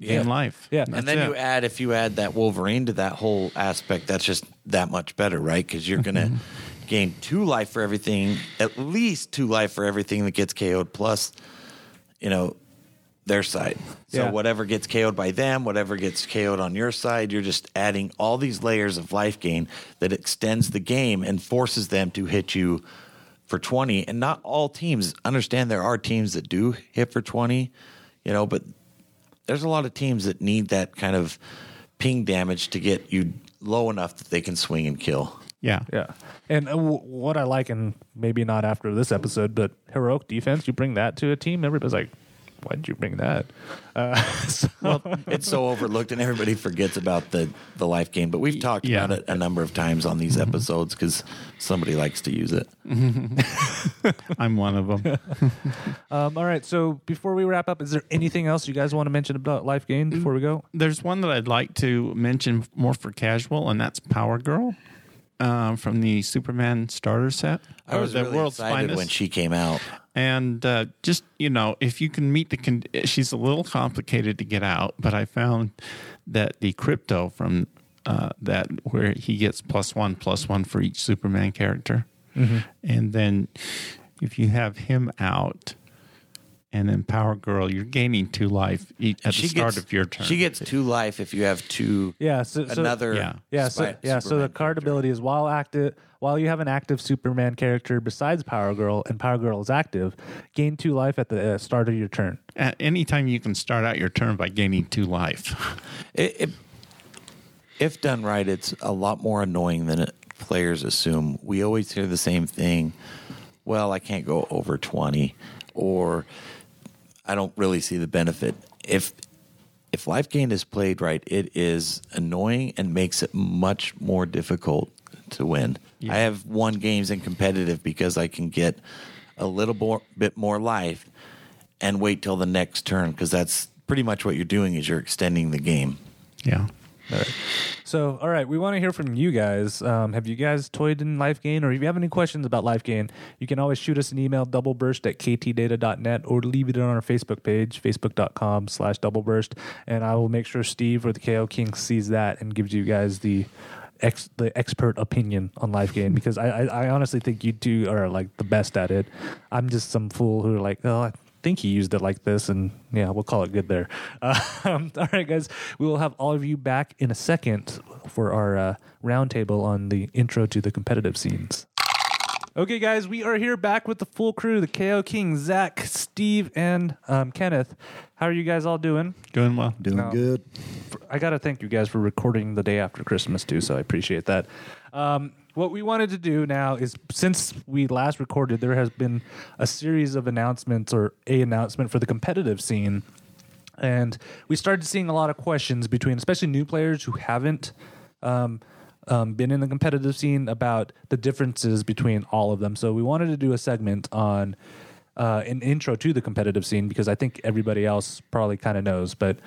[SPEAKER 4] gain
[SPEAKER 5] Yeah.
[SPEAKER 4] life.
[SPEAKER 1] Yeah.
[SPEAKER 4] That's
[SPEAKER 5] and then
[SPEAKER 4] it.
[SPEAKER 5] you add, if you add that Wolverine to that whole aspect, that's just that much better, right? Because you're going to gain two life for everything, at least two life for everything that gets KO'd, plus, you know, their side. So
[SPEAKER 1] Yeah.
[SPEAKER 5] whatever gets KO'd by them, whatever gets KO'd on your side, you're just adding all these layers of life gain that extends the game and forces them to hit you for 20. And not all teams understand there are teams that do hit for 20, you know, but there's a lot of teams that need that kind of ping damage to get you low enough that they can swing and kill.
[SPEAKER 4] yeah.
[SPEAKER 1] Yeah. And uh, w- what I like, and maybe not after this episode, but heroic defense, you bring that to a team, everybody's like, why did you bring that? Uh, so,
[SPEAKER 5] It's so overlooked and everybody forgets about the, the life gain. But we've talked
[SPEAKER 4] Yeah.
[SPEAKER 5] about it a number of times on these episodes because somebody likes to use it.
[SPEAKER 4] I'm one of them.
[SPEAKER 1] um, all right. So before we wrap up, is there anything else you guys want to mention about life gain before we go?
[SPEAKER 4] There's one that I'd like to mention more for casual, and that's Power Girl uh, from the Superman starter set.
[SPEAKER 5] I was
[SPEAKER 4] the
[SPEAKER 5] really
[SPEAKER 4] world's
[SPEAKER 5] excited
[SPEAKER 4] finest.
[SPEAKER 5] when she came out.
[SPEAKER 4] and uh, just you know if you can meet the con- she's a little complicated to get out but i found that the Krypto from uh, that where he gets plus one plus one for each superman character and then if you have him out and then power girl you're gaining two life each at the start
[SPEAKER 5] gets,
[SPEAKER 4] of your turn
[SPEAKER 5] She gets two life if you have two.
[SPEAKER 1] Yeah. So, so
[SPEAKER 5] another.
[SPEAKER 4] yeah.
[SPEAKER 1] Yeah, so
[SPEAKER 5] spy-
[SPEAKER 1] yeah, so the card
[SPEAKER 5] character.
[SPEAKER 1] ability is while active, while you have an active Superman character besides Power Girl, and Power Girl is active, gain two life at the uh, start of your turn.
[SPEAKER 4] at any time you can start out your turn by gaining two life
[SPEAKER 5] It, it, if done right, it's a lot more annoying than it, players assume. We always hear the same thing. Well, I can't go over twenty, or I don't really see the benefit. If if life gain is played right, it is annoying and makes it much more difficult to win. I have won games in competitive because I can get a little more, bit more life and wait till the next turn because that's pretty much what you're doing is you're extending the game.
[SPEAKER 4] yeah
[SPEAKER 1] So, all right, we want to hear from you guys. Um, have you guys toyed in Life Gain, or if you have any questions about Life Gain, you can always shoot us an email, doubleburst at ktdata.net, or leave it on our Facebook page, facebook.com slash doubleburst, and I will make sure Steve or the KO King sees that and gives you guys the ex the expert opinion on Life Gain because I, I I honestly think you two are like the best at it. I'm just some fool who are like, oh, think he used it like this, and yeah, we'll call it good there. Um, all right, guys, we will have all of you back in a second for our uh, roundtable on the intro to the competitive scenes. Okay, guys, we are here back with the full crew: the KO King, Zach, Steve, and um, Kenneth. How are you guys all doing?
[SPEAKER 4] doing well
[SPEAKER 2] Doing
[SPEAKER 1] No.
[SPEAKER 2] good.
[SPEAKER 1] I got to thank you guys for recording the day after Christmas too, so I appreciate that. Um, what we wanted to do now is since we last recorded, there has been a series of announcements or a announcement for the competitive scene. and we started seeing a lot of questions between, especially new players who haven't. Um, um, been in the competitive scene about the differences between all of them. So we wanted to do a segment on uh, an intro to the competitive scene because I think everybody else probably kind of knows. But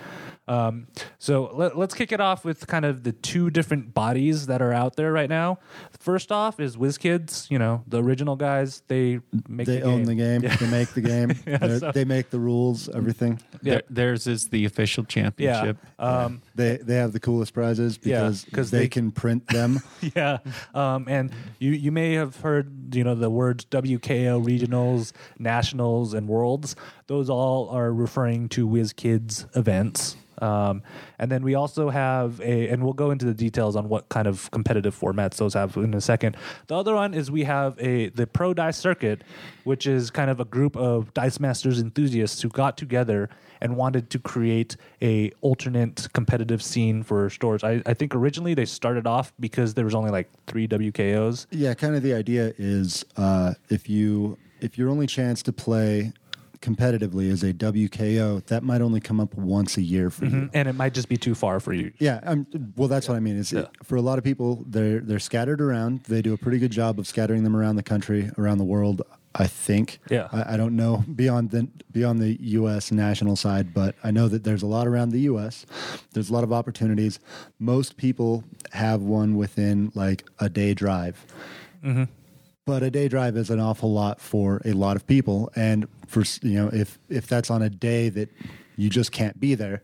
[SPEAKER 1] um, so let, us kick it off with kind of the two different bodies that are out there right now. First off is WizKids, you know, the original guys. They make
[SPEAKER 2] they
[SPEAKER 1] the
[SPEAKER 2] own
[SPEAKER 1] game.
[SPEAKER 2] the game. They make the game. They're-
[SPEAKER 1] so-
[SPEAKER 2] They make the rules. Everything.
[SPEAKER 1] Yeah.
[SPEAKER 4] Their- theirs is the official championship.
[SPEAKER 1] Yeah.
[SPEAKER 4] championship.
[SPEAKER 1] Um,
[SPEAKER 2] They they have the coolest prizes
[SPEAKER 1] Yeah,
[SPEAKER 2] because
[SPEAKER 1] 'cause
[SPEAKER 2] they,
[SPEAKER 1] they-
[SPEAKER 2] can print them.
[SPEAKER 1] yeah. Um, and you, you may have heard, you know, the words WKO regionals, nationals, and worlds. Those all are referring to WizKids events. Um, and then we also have a, and we'll go into the details on what kind of competitive formats those have in a second. The other one is we have a the Pro Dice Circuit, which is kind of a group of Dice Masters enthusiasts who got together and wanted to create a alternate competitive scene for stores. I, I think originally they started off because there was only like three WKOs.
[SPEAKER 2] Yeah, kind of the idea is uh, if you if your only chance to play competitively is a WKO, that might only come up once a year for you.
[SPEAKER 1] and it might just be too far for you.
[SPEAKER 2] Yeah, um, well, that's what I mean. Is
[SPEAKER 1] Yeah.
[SPEAKER 2] for a lot of people, they're they're scattered around. They do a pretty good job of scattering them around the country, around the world. I think.
[SPEAKER 1] Yeah.
[SPEAKER 2] I, I don't know beyond the beyond the U.S. national side, but I know that there's a lot around the U.S. There's a lot of opportunities. Most people have one within like a day drive. But a day drive is an awful lot for a lot of people, and for you know, if if that's on a day that you just can't be there,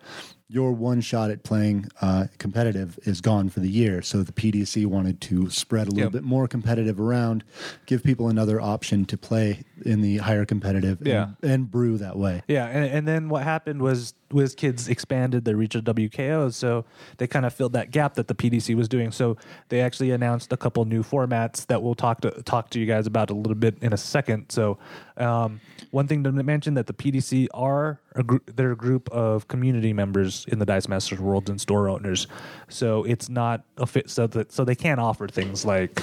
[SPEAKER 2] your one shot at playing uh, competitive is gone for the year. So the PDC wanted to spread a little
[SPEAKER 1] Yep.
[SPEAKER 2] bit more competitive around, give people another option to play in the higher competitive, and-
[SPEAKER 1] Yeah.
[SPEAKER 2] and, brew that way.
[SPEAKER 1] Yeah, and, and then what happened was WizKids expanded their reach of WKOs, so they kind of filled that gap that the PDC was doing. So they actually announced a couple new formats that we'll talk to talk to you guys about a little bit in a second. So um, one thing to mention that the PDC are a gr- they're a group of community members in the Dice Masters world and store owners. So it's not a fit so that so they can't offer things like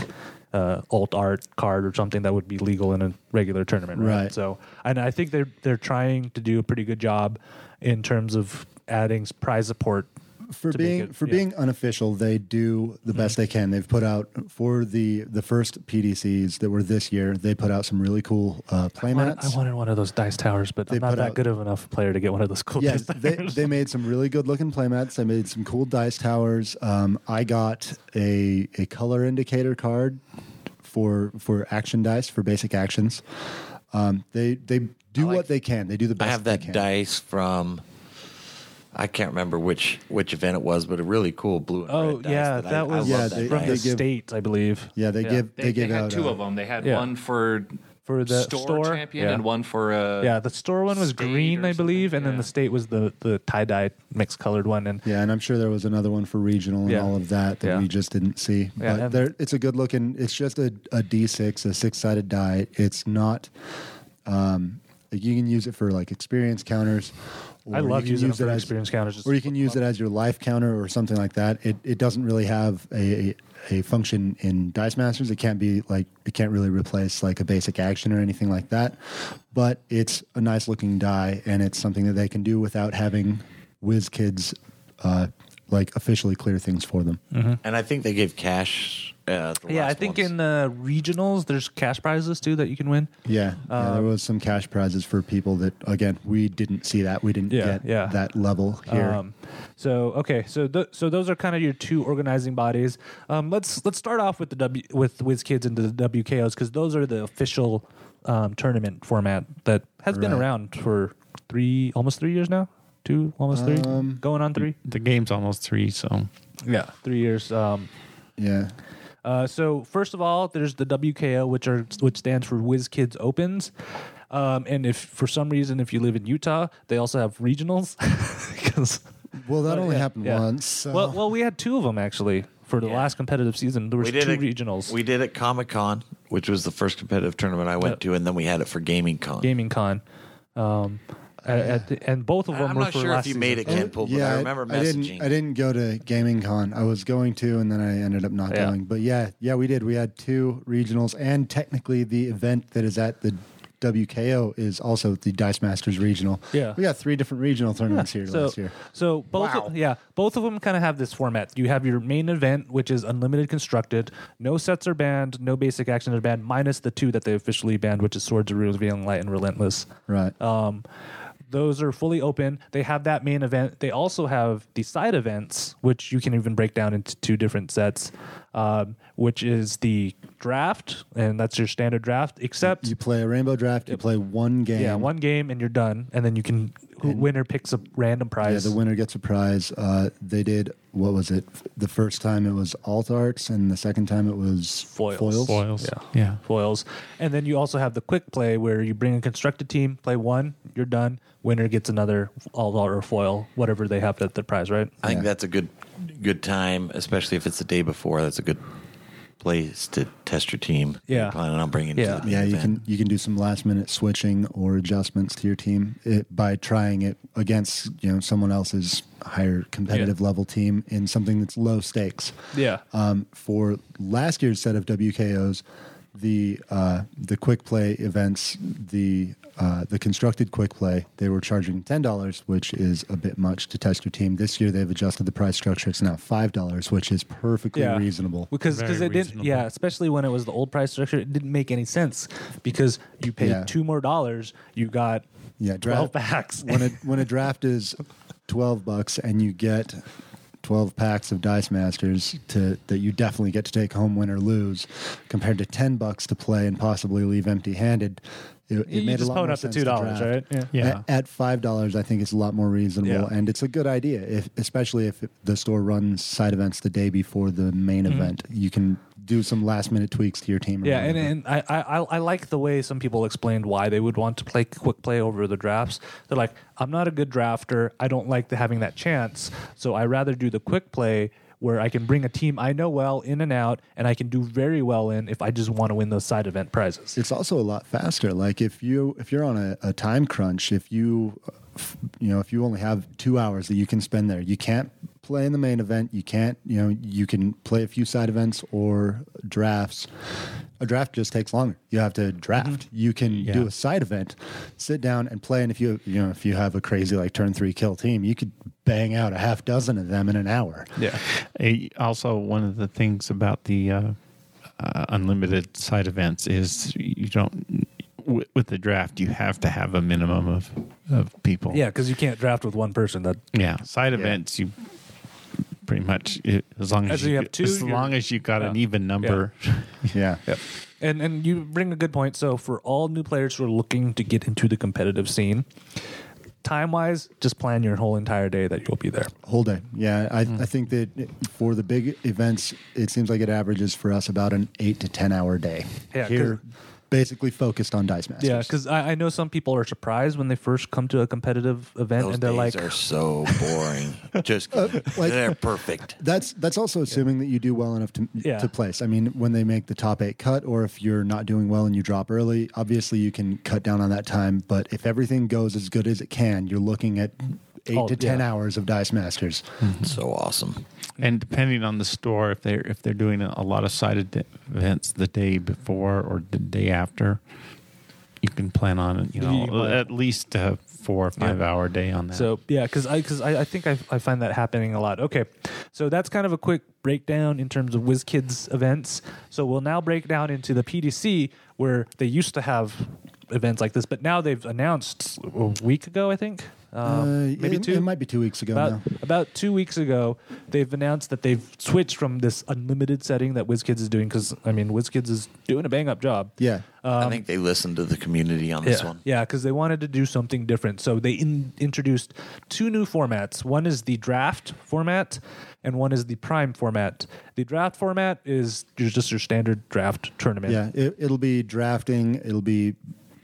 [SPEAKER 1] uh, alt art card or something that would be legal in a regular tournament, right?
[SPEAKER 2] Right.
[SPEAKER 1] So, and I think they're they're trying to do a pretty good job in terms of adding prize support.
[SPEAKER 2] for being
[SPEAKER 1] it-
[SPEAKER 2] for
[SPEAKER 1] yeah. Mm-hmm.
[SPEAKER 2] being unofficial, they do the best they can. They've put out for the the first PDCs that were this year. They put out some really cool uh, play
[SPEAKER 1] I. I wanted one of those dice towers, but
[SPEAKER 2] They
[SPEAKER 1] I'm not that
[SPEAKER 2] out-
[SPEAKER 1] good of enough player to get one of those cool
[SPEAKER 2] Yes,
[SPEAKER 1] dice
[SPEAKER 2] they, they made some really good looking playmats. They made some cool dice towers. Um, I got a a color indicator card for for action dice for basic actions. Um, they they do
[SPEAKER 5] like-
[SPEAKER 2] what they can. They do the best.
[SPEAKER 5] I
[SPEAKER 2] best.
[SPEAKER 5] have
[SPEAKER 2] they
[SPEAKER 5] that
[SPEAKER 2] can.
[SPEAKER 5] dice from. I can't remember which which event it was, but a really cool blue and
[SPEAKER 1] oh
[SPEAKER 5] red dice
[SPEAKER 1] yeah,
[SPEAKER 5] that,
[SPEAKER 1] that
[SPEAKER 5] I
[SPEAKER 1] was
[SPEAKER 5] love
[SPEAKER 2] Yeah,
[SPEAKER 5] that
[SPEAKER 2] they-
[SPEAKER 1] from
[SPEAKER 5] dice.
[SPEAKER 1] the
[SPEAKER 2] give-
[SPEAKER 1] state, I believe.
[SPEAKER 2] Yeah, they give
[SPEAKER 3] They,
[SPEAKER 2] they,
[SPEAKER 3] they had
[SPEAKER 2] out
[SPEAKER 3] two
[SPEAKER 2] uh,
[SPEAKER 3] of them. They had
[SPEAKER 1] Yeah.
[SPEAKER 3] one for
[SPEAKER 1] for the
[SPEAKER 3] store,
[SPEAKER 1] store,
[SPEAKER 3] champion
[SPEAKER 1] yeah.
[SPEAKER 3] and one for uh,
[SPEAKER 1] Yeah, the store one was green, I believe,
[SPEAKER 3] something,
[SPEAKER 1] and then the state was the the tie dye mixed colored one. And
[SPEAKER 2] Yeah, and I'm sure there was another one for regional and
[SPEAKER 1] Yeah.
[SPEAKER 2] all of that that
[SPEAKER 1] Yeah.
[SPEAKER 2] we just didn't see.
[SPEAKER 1] Yeah,
[SPEAKER 2] but
[SPEAKER 1] and-
[SPEAKER 2] there, it's a good looking. It's just a, a D6, a six sided die. It's not. Um, like you can use it for like experience counters. Or
[SPEAKER 1] I love using
[SPEAKER 2] use
[SPEAKER 1] it
[SPEAKER 2] as,
[SPEAKER 1] experience counters.
[SPEAKER 2] Or you can use it as your life counter or something like that. It it doesn't really have a a function in Dice Masters. It can't be like it can't really replace like a basic action or anything like that. But it's a nice looking die, and it's something that they can do without having WizKids uh, like officially clear things for them.
[SPEAKER 5] and I think they gave cash. Uh, the
[SPEAKER 1] Yeah, I think
[SPEAKER 5] ones.
[SPEAKER 1] in the regionals there's cash prizes too that you can win.
[SPEAKER 2] Yeah, yeah there
[SPEAKER 1] Um,
[SPEAKER 2] was some cash prizes for people that again we didn't see that we didn't
[SPEAKER 1] Yeah,
[SPEAKER 2] get
[SPEAKER 1] yeah.
[SPEAKER 2] that level here.
[SPEAKER 1] Um, so okay, so th- so those are kind of your two organizing bodies. Um, let's let's start off with the W with WizKids and the WKOs because those are the official um, tournament format that has been around for three almost three years now. Two almost three,
[SPEAKER 2] Um,
[SPEAKER 1] going on three.
[SPEAKER 4] The game's almost three, so
[SPEAKER 1] Yeah, three years. Um,
[SPEAKER 2] yeah,
[SPEAKER 1] Uh, so first of all, there's the WKO, which are which stands for WizKids Opens. Um, and if for some reason, if you live in Utah, they also have regionals. 'Cause-
[SPEAKER 2] well that
[SPEAKER 1] Oh,
[SPEAKER 2] only
[SPEAKER 1] yeah,
[SPEAKER 2] happened
[SPEAKER 1] yeah.
[SPEAKER 2] once. So.
[SPEAKER 1] well, well, we had two of them actually for the
[SPEAKER 5] Yeah.
[SPEAKER 1] last competitive season. There was two
[SPEAKER 5] it,
[SPEAKER 1] regionals.
[SPEAKER 5] We did it Comic Con, which was the first competitive tournament I went
[SPEAKER 1] Yeah.
[SPEAKER 5] to, and then we had it for Gaming Con.
[SPEAKER 1] Gaming Con. Um, at the, and both of them
[SPEAKER 5] I'm
[SPEAKER 1] were
[SPEAKER 5] not
[SPEAKER 1] for
[SPEAKER 5] sure if
[SPEAKER 1] last
[SPEAKER 5] you made it,
[SPEAKER 1] season.
[SPEAKER 5] Ken Pool, but
[SPEAKER 2] yeah,
[SPEAKER 5] I remember
[SPEAKER 2] I
[SPEAKER 5] messaging.
[SPEAKER 2] didn't. I didn't go to Gaming Con. I was going to, and then I ended up not
[SPEAKER 1] Yeah.
[SPEAKER 2] going. But yeah, yeah, we did. We had two regionals, and technically the event that is at the WKO is also the Dice Masters regional.
[SPEAKER 1] Yeah.
[SPEAKER 2] we got three different regional tournaments here
[SPEAKER 1] so,
[SPEAKER 2] last year.
[SPEAKER 1] So both of, yeah, both of them kind of have this format. You have your main event, which is unlimited constructed. No sets are banned. No basic actions are banned, minus the two that they officially banned, which is Swords of Revealing Light and Relentless.
[SPEAKER 2] Right.
[SPEAKER 1] Um, those are fully open. They have that main event. They also have the side events, which you can even break down into two different sets, um, which is the draft, and that's your standard draft, except
[SPEAKER 2] you play a rainbow draft. You play one game.
[SPEAKER 1] yeah, one game and you're done, and then you can who winner picks a random
[SPEAKER 2] Yeah,
[SPEAKER 1] prize.
[SPEAKER 2] the winner gets a prize. Uh, they did what was it? The first time it was alt arts, and the second time it was
[SPEAKER 1] Foils.
[SPEAKER 2] foils.
[SPEAKER 4] Foils.
[SPEAKER 1] Yeah.
[SPEAKER 4] Yeah.
[SPEAKER 1] foils. And then you also have the quick play where you bring a constructed team, play one, you're done. Winner gets another all or foil, whatever they have at the prize, right?
[SPEAKER 5] I think that's a good good time, especially if it's the day before. That's a good place to test your team.
[SPEAKER 1] Yeah.
[SPEAKER 5] You're planning on bringing
[SPEAKER 1] Yeah.
[SPEAKER 5] to the
[SPEAKER 2] Yeah, you
[SPEAKER 5] event.
[SPEAKER 2] can you can do some last minute switching or adjustments to your team it, by trying it against you know someone else's higher competitive level team in something that's low stakes.
[SPEAKER 1] Yeah.
[SPEAKER 2] Um, for last year's set of WKOs, the uh, the quick play events, the uh, the constructed quick play, they were charging ten dollars, which is a bit much to test your team. This year they've adjusted the price structure; it's now five dollars, which is perfectly
[SPEAKER 1] Yeah.
[SPEAKER 2] reasonable.
[SPEAKER 1] because
[SPEAKER 4] Very
[SPEAKER 1] because it didn't
[SPEAKER 4] reasonable.
[SPEAKER 1] yeah especially when it was the old price structure it didn't make any sense because you paid
[SPEAKER 2] Yeah.
[SPEAKER 1] two more dollars you got
[SPEAKER 2] Yeah,
[SPEAKER 1] 12
[SPEAKER 2] draft
[SPEAKER 1] packs
[SPEAKER 2] when a when a draft is twelve bucks and you get twelve packs of Dice Masters to that you definitely get to take home win or lose, compared to ten bucks to play and possibly leave empty handed. It, it
[SPEAKER 1] you
[SPEAKER 2] made
[SPEAKER 1] just
[SPEAKER 2] a lot
[SPEAKER 1] pone
[SPEAKER 2] more
[SPEAKER 1] up to two dollars
[SPEAKER 2] draft.
[SPEAKER 1] right yeah
[SPEAKER 4] Yeah.
[SPEAKER 2] At, at five dollars, I think it's a lot more reasonable,
[SPEAKER 1] Yeah.
[SPEAKER 2] and it's a good idea. If especially if the store runs side events the day before the main mm-hmm. event, you can do some last minute tweaks to your team.
[SPEAKER 1] Yeah, and,
[SPEAKER 2] whatever.
[SPEAKER 1] and I, I I like the way some people explained why they would want to play quick play over the drafts. They're like, I'm not a good drafter. I don't like the, having that chance, so I rather do the quick play where I can bring a team I know well in and out, and I can do very well in if I just want to win those side event prizes.
[SPEAKER 2] it's also a lot faster. Like if you if you're on a, a time crunch, if you uh, you know if you only have two hours that you can spend there, you can't play in the main event. You can't you know you can play a few side events or drafts. A draft just takes longer. You have to draft. You can do a side event, sit down and play. And if you you know if you have a crazy like turn three kill team, you could bang out a half dozen of them in an hour.
[SPEAKER 1] Yeah,
[SPEAKER 4] A- also, one of the things about the uh, uh, unlimited side events is you don't. With, with the draft, you have to have a minimum of of people.
[SPEAKER 1] yeah, because you can't draft with one person. That
[SPEAKER 4] yeah. Side events, you pretty much it, as long as,
[SPEAKER 1] As you have two,
[SPEAKER 4] as long as you got an even number.
[SPEAKER 2] Yeah.
[SPEAKER 1] Yep. And and you bring a good point. So for all new players who are looking to get into the competitive scene, time wise, just plan your whole entire day that you'll be there.
[SPEAKER 2] Whole day. Yeah, I,
[SPEAKER 1] Mm-hmm.
[SPEAKER 2] I think that for the big events, it seems like it averages for us about an eight to ten hour day.
[SPEAKER 1] Yeah, 'cause-
[SPEAKER 2] Here, basically focused on Dice Masters.
[SPEAKER 1] Yeah, because I, I know some people are surprised when they first come to a competitive event
[SPEAKER 5] Those
[SPEAKER 1] and they're
[SPEAKER 5] days
[SPEAKER 1] like,
[SPEAKER 5] are so boring. Just kidding.
[SPEAKER 2] like-
[SPEAKER 5] they're perfect.
[SPEAKER 2] that's that's also assuming that you do well enough to
[SPEAKER 1] Yeah.
[SPEAKER 2] to place. I mean, when they make the top eight cut, or if you're not doing well and you drop early, obviously you can cut down on that time. But if everything goes as good as it can, you're looking at eight
[SPEAKER 1] Oh,
[SPEAKER 2] to ten
[SPEAKER 1] yeah.
[SPEAKER 2] hours of Dice Masters. Mm-hmm.
[SPEAKER 5] So awesome.
[SPEAKER 4] And depending on the store, if they're if they're doing a lot of sided events the day before or the day after, you can plan on you know
[SPEAKER 1] You
[SPEAKER 4] at least a four or five
[SPEAKER 1] Yeah.
[SPEAKER 4] hour day on that.
[SPEAKER 1] So yeah, because I because I, I think I, I find that happening a lot. Okay, so that's kind of a quick breakdown in terms of WizKids events. So we'll now break down into the PDC where they used to have events like this, but now they've announced a week ago, I think, um,
[SPEAKER 2] Uh,
[SPEAKER 1] maybe
[SPEAKER 2] it,
[SPEAKER 1] two.
[SPEAKER 2] It might be two weeks ago
[SPEAKER 1] about
[SPEAKER 2] now.
[SPEAKER 1] about two weeks ago, they've announced that they've switched from this unlimited setting that WizKids is doing because I mean WizKids is doing a bang up job.
[SPEAKER 2] Yeah.
[SPEAKER 5] I think they listened to the community on this one.
[SPEAKER 1] Yeah, because they wanted to do something different. So they in, introduced two new formats. One is the draft format, and one is the prime format. The draft format is just your standard draft tournament.
[SPEAKER 2] Yeah, it, it'll be drafting. It'll be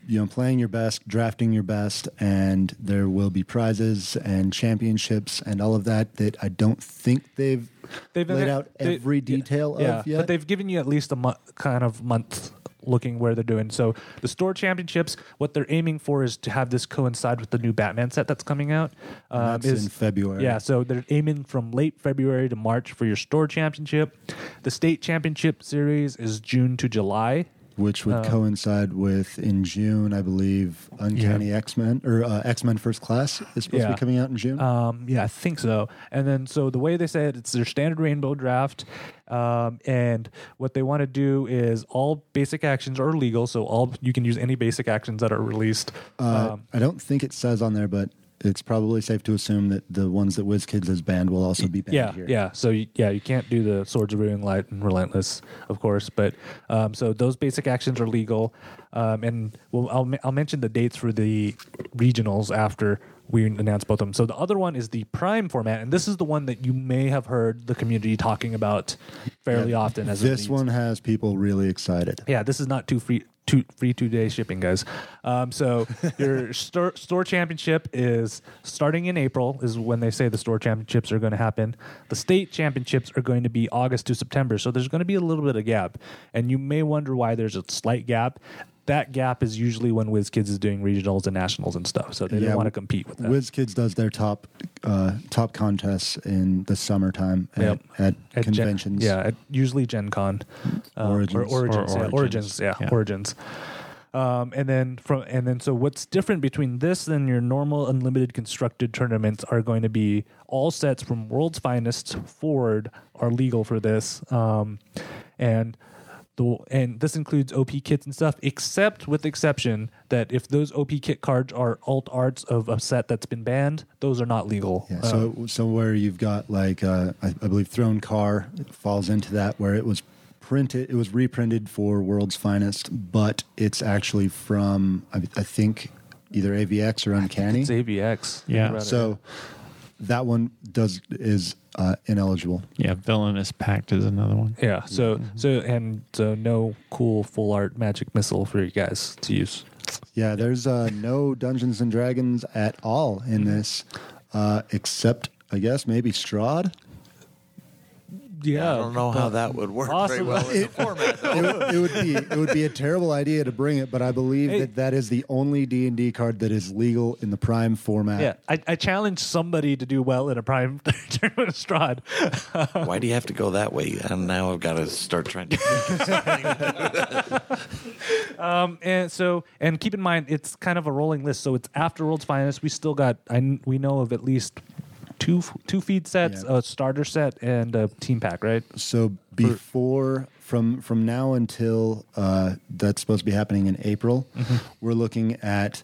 [SPEAKER 2] you know playing your best, drafting your best, and there will be prizes and championships and all of that. That I don't think they've,
[SPEAKER 1] They've
[SPEAKER 2] laid out
[SPEAKER 1] they-
[SPEAKER 2] every detail
[SPEAKER 1] yeah,
[SPEAKER 2] of yet.
[SPEAKER 1] but they've given you at least a month, kind of month looking where they're doing. So the store championships, what they're aiming for is to have this coincide with the new Batman set that's coming out. Um,
[SPEAKER 2] that's
[SPEAKER 1] is-
[SPEAKER 2] in February.
[SPEAKER 1] Yeah, so they're aiming from late February to March for your store championship. The state championship series is June to July.
[SPEAKER 2] Which would coincide with in June, I believe, Uncanny X Men or uh, X Men First Class is supposed to be coming out in June.
[SPEAKER 1] Um, yeah, I think so. And then, so the way they say it, it's their standard rainbow draft. Um, and what they want to do is all basic actions are legal. So all you can use any basic actions that are released.
[SPEAKER 2] Uh,
[SPEAKER 1] um,
[SPEAKER 2] I don't think it says on there, but it's probably safe to assume that the ones that WizKids has banned will also be banned
[SPEAKER 1] yeah,
[SPEAKER 2] here.
[SPEAKER 1] yeah. So you, yeah, you can't do the swords of revealing light and relentless, of course. But um, so those basic actions are legal, um, and well, I'll I'll mention the dates for the regionals after we announce both of them. So the other one is the prime format, and this is the one that you may have heard the community talking about fairly
[SPEAKER 2] Yeah,
[SPEAKER 1] often. As
[SPEAKER 2] this one has people really excited.
[SPEAKER 1] Yeah, this is not too free. Two, free two day shipping, guys. Um, so your store, store championship is starting in April, is when they say the store championships are going to happen. The state championships are going to be August to September, so there's going to be a little bit of gap. And you may wonder why there's a slight gap. That gap is usually when WizKids is doing regionals and nationals and stuff, so they
[SPEAKER 2] Yeah,
[SPEAKER 1] don't want to compete with that.
[SPEAKER 2] WizKids does their top uh, top contests in the summertime at,
[SPEAKER 1] Yep.
[SPEAKER 2] at,
[SPEAKER 1] At Gen-
[SPEAKER 2] conventions.
[SPEAKER 1] yeah, at usually Gen Con. Um,
[SPEAKER 2] Origins.
[SPEAKER 1] Or Origins.
[SPEAKER 4] Or
[SPEAKER 1] yeah,
[SPEAKER 4] Origins.
[SPEAKER 1] Origins. Yeah,
[SPEAKER 4] Yeah.
[SPEAKER 1] Origins. Um, and then from and then so what's different between this and your normal unlimited constructed tournaments are going to be all sets from World's Finest forward are legal for this, um, and the and this includes OP kits and stuff, except with the exception that if those OP kit cards are alt arts of a set that's been banned, those are not legal.
[SPEAKER 2] Yeah,
[SPEAKER 1] Uh,
[SPEAKER 2] so so where you've got like uh, I, I believe Thrown Car falls into that where it was printed, it was reprinted for World's Finest, but it's actually from I, I think either AVX or Uncanny.
[SPEAKER 1] it's AVX.
[SPEAKER 4] Yeah.
[SPEAKER 1] Rather.
[SPEAKER 2] So that one does is uh, ineligible.
[SPEAKER 4] Yeah, Villainous Pact is another one.
[SPEAKER 1] Yeah. So
[SPEAKER 2] Mm-hmm.
[SPEAKER 1] so and so no cool full art magic missile for you guys to use.
[SPEAKER 2] Yeah, there's uh, no Dungeons and Dragons at all in this, uh, except I guess maybe Strahd.
[SPEAKER 1] Yeah.
[SPEAKER 5] I don't know how that would work very
[SPEAKER 1] Possibly.
[SPEAKER 5] well in the format. Though.
[SPEAKER 2] it, would- it would be it would be a terrible idea to bring it, but I believe
[SPEAKER 1] Hey.
[SPEAKER 2] that that is the only D and D card that is legal in the Prime format.
[SPEAKER 1] Yeah, I, I challenge somebody to do well in a prime tournament of Strahd.
[SPEAKER 5] Why do you have to go that way? And now I've got to start trying to.
[SPEAKER 1] Um, and so, and keep in mind, it's kind of a rolling list. So it's after World's Finest. We still got, I we know of at least two two feed sets,
[SPEAKER 2] Yeah.
[SPEAKER 1] a starter set, and a team pack, right?
[SPEAKER 2] So before from from now until uh, that's supposed to be happening in April,
[SPEAKER 1] Mm-hmm.
[SPEAKER 2] we're looking at